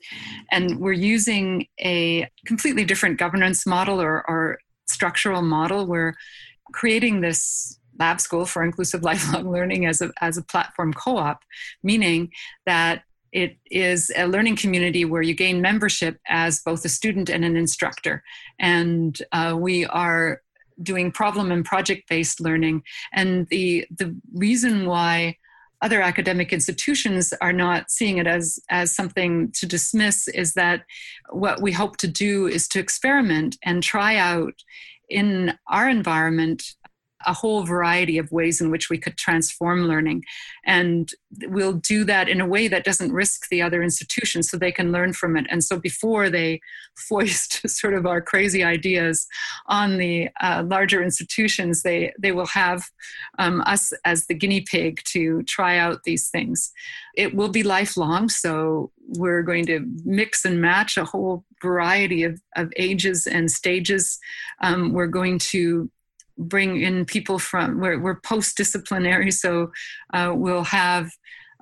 and we're using a completely different governance model or, or structural model we're creating this lab school for inclusive lifelong learning as a, as a platform co-op meaning that it is a learning community where you gain membership as both a student and an instructor. And uh, we are doing problem and project based learning. And the, the reason why other academic institutions are not seeing it as, as something to dismiss is that what we hope to do is to experiment and try out in our environment a whole variety of ways in which we could transform learning. And we'll do that in a way that doesn't risk the other institutions so they can learn from it. And so before they foist sort of our crazy ideas on the uh, larger institutions, they, they will have um, us as the guinea pig to try out these things. It will be lifelong, so we're going to mix and match a whole variety of, of ages and stages. Um, we're going to bring in people from we're, we're post-disciplinary so uh, we'll have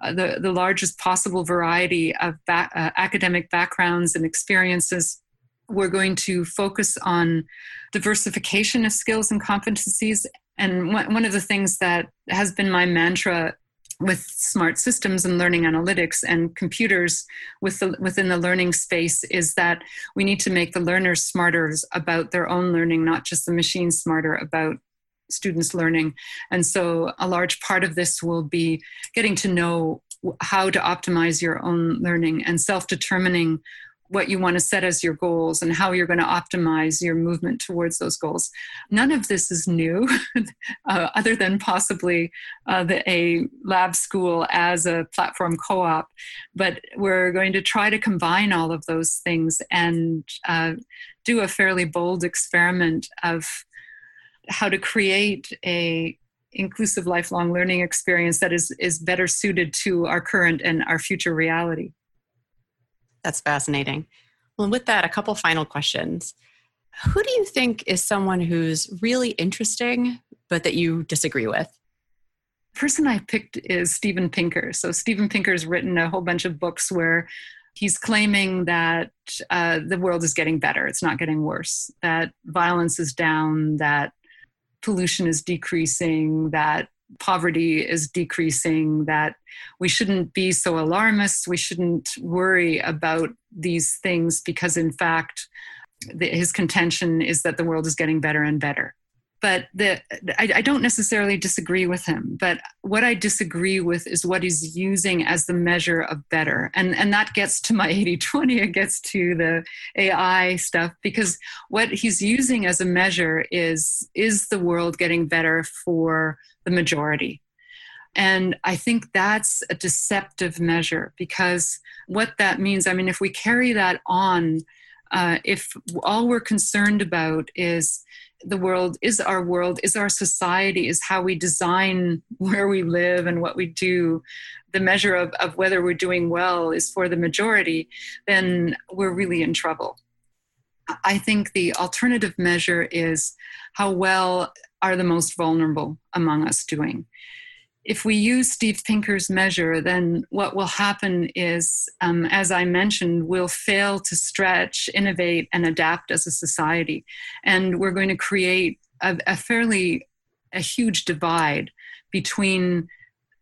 uh, the, the largest possible variety of ba- uh, academic backgrounds and experiences. We're going to focus on diversification of skills and competencies. And one, one of the things that has been my mantra with smart systems and learning analytics and computers with the, within the learning space is that we need to make the learners smarter about their own learning, not just the machines smarter about students learning. And so a large part of this will be getting to know how to optimize your own learning and self determining what you want to set as your goals and how you're going to optimize your movement towards those goals. None of this is new, uh, other than possibly uh, the, a lab school as a platform co op. But we're going to try to combine all of those things and uh, do a fairly bold experiment of how to create a inclusive lifelong learning experience that is is better suited to our current and our future reality that's fascinating. Well, with that, a couple final questions. Who do you think is someone who's really interesting, but that you disagree with? person I picked is Steven Pinker. So Steven Pinker's written a whole bunch of books where he's claiming that uh, the world is getting better. It's not getting worse. That violence is down. That pollution is decreasing. That poverty is decreasing, that we shouldn't be so alarmist, we shouldn't worry about these things because, in fact, the, his contention is that the world is getting better and better. But the, I, I don't necessarily disagree with him. But what I disagree with is what he's using as the measure of better. And, and that gets to my 80 20, it gets to the AI stuff, because what he's using as a measure is is the world getting better for the majority. And I think that's a deceptive measure because what that means, I mean, if we carry that on, uh, if all we're concerned about is the world, is our world, is our society, is how we design where we live and what we do, the measure of, of whether we're doing well is for the majority, then we're really in trouble. I think the alternative measure is how well are the most vulnerable among us doing. If we use Steve Pinker's measure, then what will happen is, um, as I mentioned, we'll fail to stretch, innovate, and adapt as a society. And we're going to create a, a fairly a huge divide between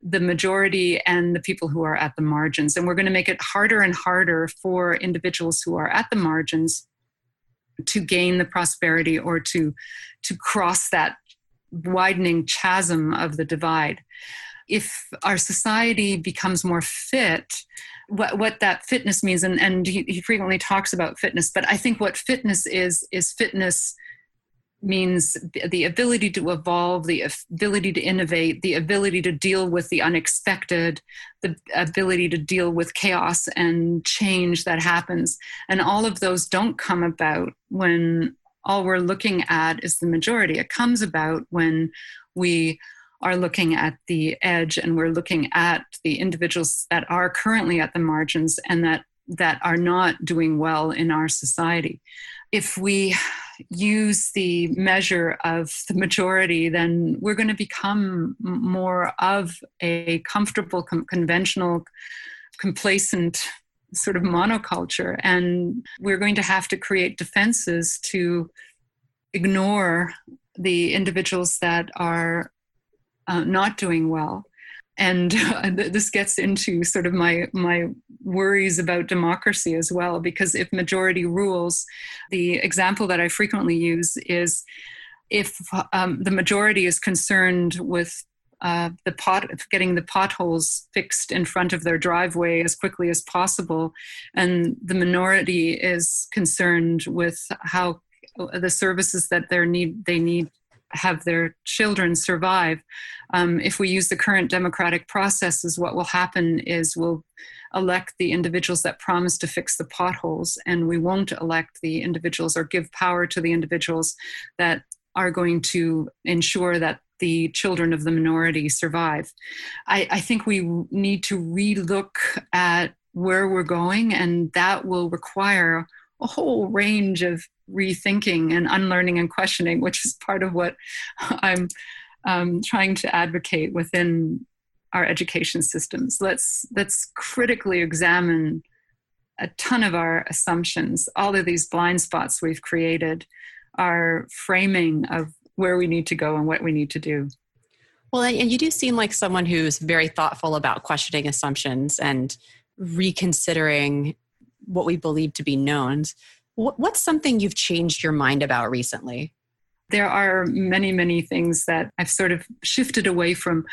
the majority and the people who are at the margins. And we're going to make it harder and harder for individuals who are at the margins to gain the prosperity or to to cross that widening chasm of the divide. If our society becomes more fit, what, what that fitness means, and, and he, he frequently talks about fitness, but I think what fitness is, is fitness means the ability to evolve, the ability to innovate, the ability to deal with the unexpected, the ability to deal with chaos and change that happens. And all of those don't come about when all we're looking at is the majority. It comes about when we are looking at the edge and we're looking at the individuals that are currently at the margins and that that are not doing well in our society. If we use the measure of the majority, then we're going to become more of a comfortable, com- conventional, complacent sort of monoculture. And we're going to have to create defenses to ignore the individuals that are uh, not doing well. And uh, this gets into sort of my my worries about democracy as well, because if majority rules, the example that I frequently use is if um, the majority is concerned with uh, the pot getting the potholes fixed in front of their driveway as quickly as possible, and the minority is concerned with how the services that they need they need have their children survive. Um, if we use the current democratic processes, what will happen is we'll elect the individuals that promise to fix the potholes, and we won't elect the individuals or give power to the individuals that are going to ensure that the children of the minority survive. I, I think we need to relook at where we're going, and that will require a whole range of rethinking and unlearning and questioning, which is part of what I'm um, trying to advocate within our education systems. Let's let's critically examine a ton of our assumptions, all of these blind spots we've created, our framing of where we need to go and what we need to do. Well, and you do seem like someone who's very thoughtful about questioning assumptions and reconsidering what we believe to be knowns. What's something you've changed your mind about recently? There are many, many things that I've sort of shifted away from.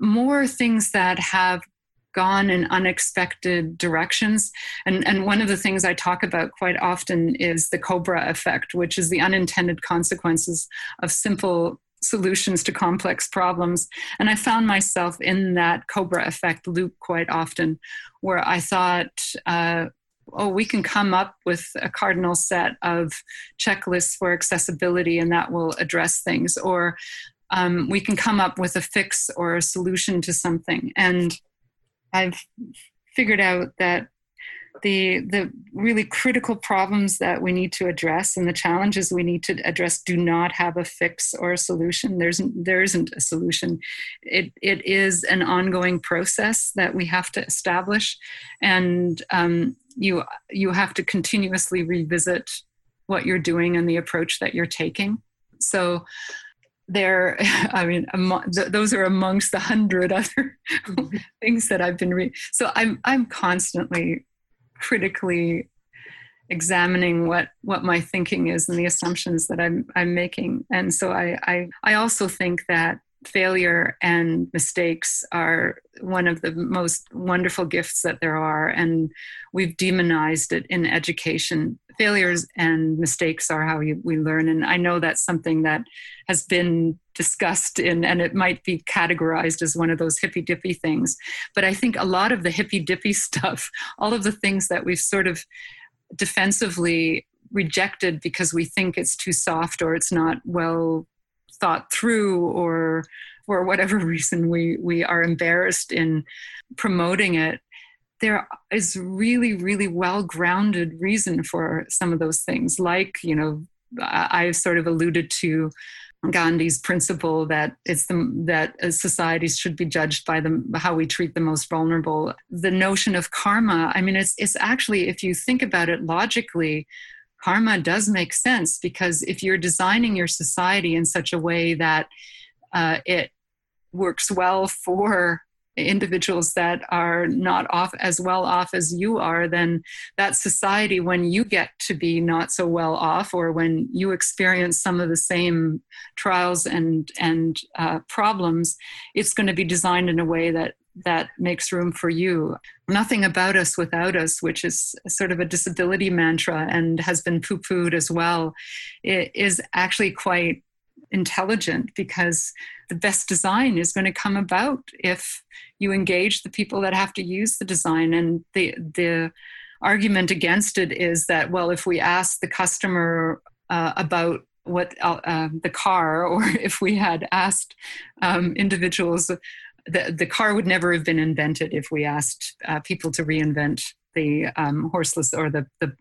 More things that have gone in unexpected directions. And, and one of the things I talk about quite often is the Cobra effect, which is the unintended consequences of simple solutions to complex problems. And I found myself in that Cobra effect loop quite often, where I thought, uh, oh, we can come up with a cardinal set of checklists for accessibility and that will address things. Or um, we can come up with a fix or a solution to something. And I've figured out that the the really critical problems that we need to address and the challenges we need to address do not have a fix or a solution. There's there isn't a solution. It it is an ongoing process that we have to establish. And um, you you have to continuously revisit what you're doing and the approach that you're taking. So there i mean among, th- those are amongst the hundred other mm-hmm. things that i've been reading so i'm i'm constantly critically examining what what my thinking is and the assumptions that i'm i'm making and so i i, I also think that failure and mistakes are one of the most wonderful gifts that there are and we've demonized it in education. Failures and mistakes are how we learn and i know that's something that has been discussed in and it might be categorized as one of those hippy dippy things but i think a lot of the hippy dippy stuff all of the things that we've sort of defensively rejected because we think it's too soft or it's not well thought through or for whatever reason we we are embarrassed in promoting it there is really really well grounded reason for some of those things like you know i've sort of alluded to Gandhi's principle that it's the that societies should be judged by the how we treat the most vulnerable. The notion of karma, I mean, it's it's actually if you think about it logically, karma does make sense because if you're designing your society in such a way that uh, it works well for individuals that are not off as well off as you are, then that society, when you get to be not so well off, or when you experience some of the same trials and and uh, problems, it's going to be designed in a way that that makes room for you. Nothing about us without us, which is sort of a disability mantra and has been poo pooed as well, it is actually quite intelligent because the best design is going to come about if you engage the people that have to use the design. And the the argument against it is that well if we ask the customer uh, about what uh, uh, the car or if we had asked um, individuals the, the car would never have been invented if we asked uh, people to reinvent the um, horseless or the, the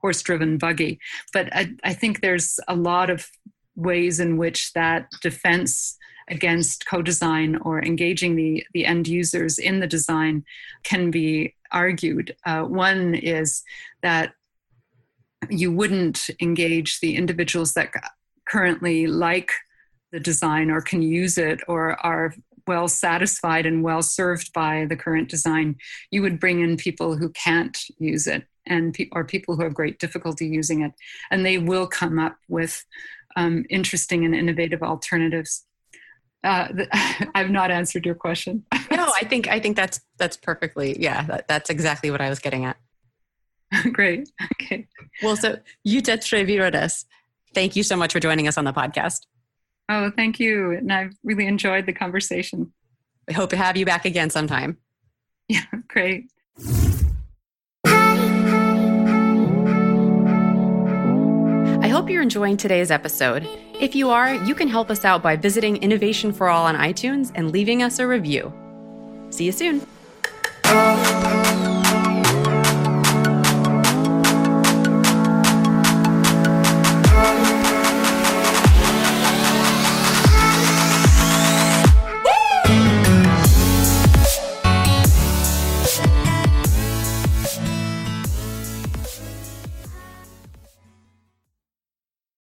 horse driven buggy. But I, I think there's a lot of ways in which that defense against co-design or engaging the, the end users in the design can be argued. Uh, one is that you wouldn't engage the individuals that currently like the design or can use it or are well satisfied and well served by the current design. You would bring in people who can't use it and pe- or people who have great difficulty using it, and they will come up with um, interesting and innovative alternatives. Uh, I've not answered your question. no, I think I think that's that's perfectly yeah. That, that's exactly what I was getting at. Great. Okay. Well, so Jutta Treviranus, thank you so much for joining us on the podcast. Oh, thank you, and I've really enjoyed the conversation. We hope to have you back again sometime. Yeah, great. Hope you're enjoying today's episode. If you are, you can help us out by visiting Innovation for All on iTunes and leaving us a review. See you soon.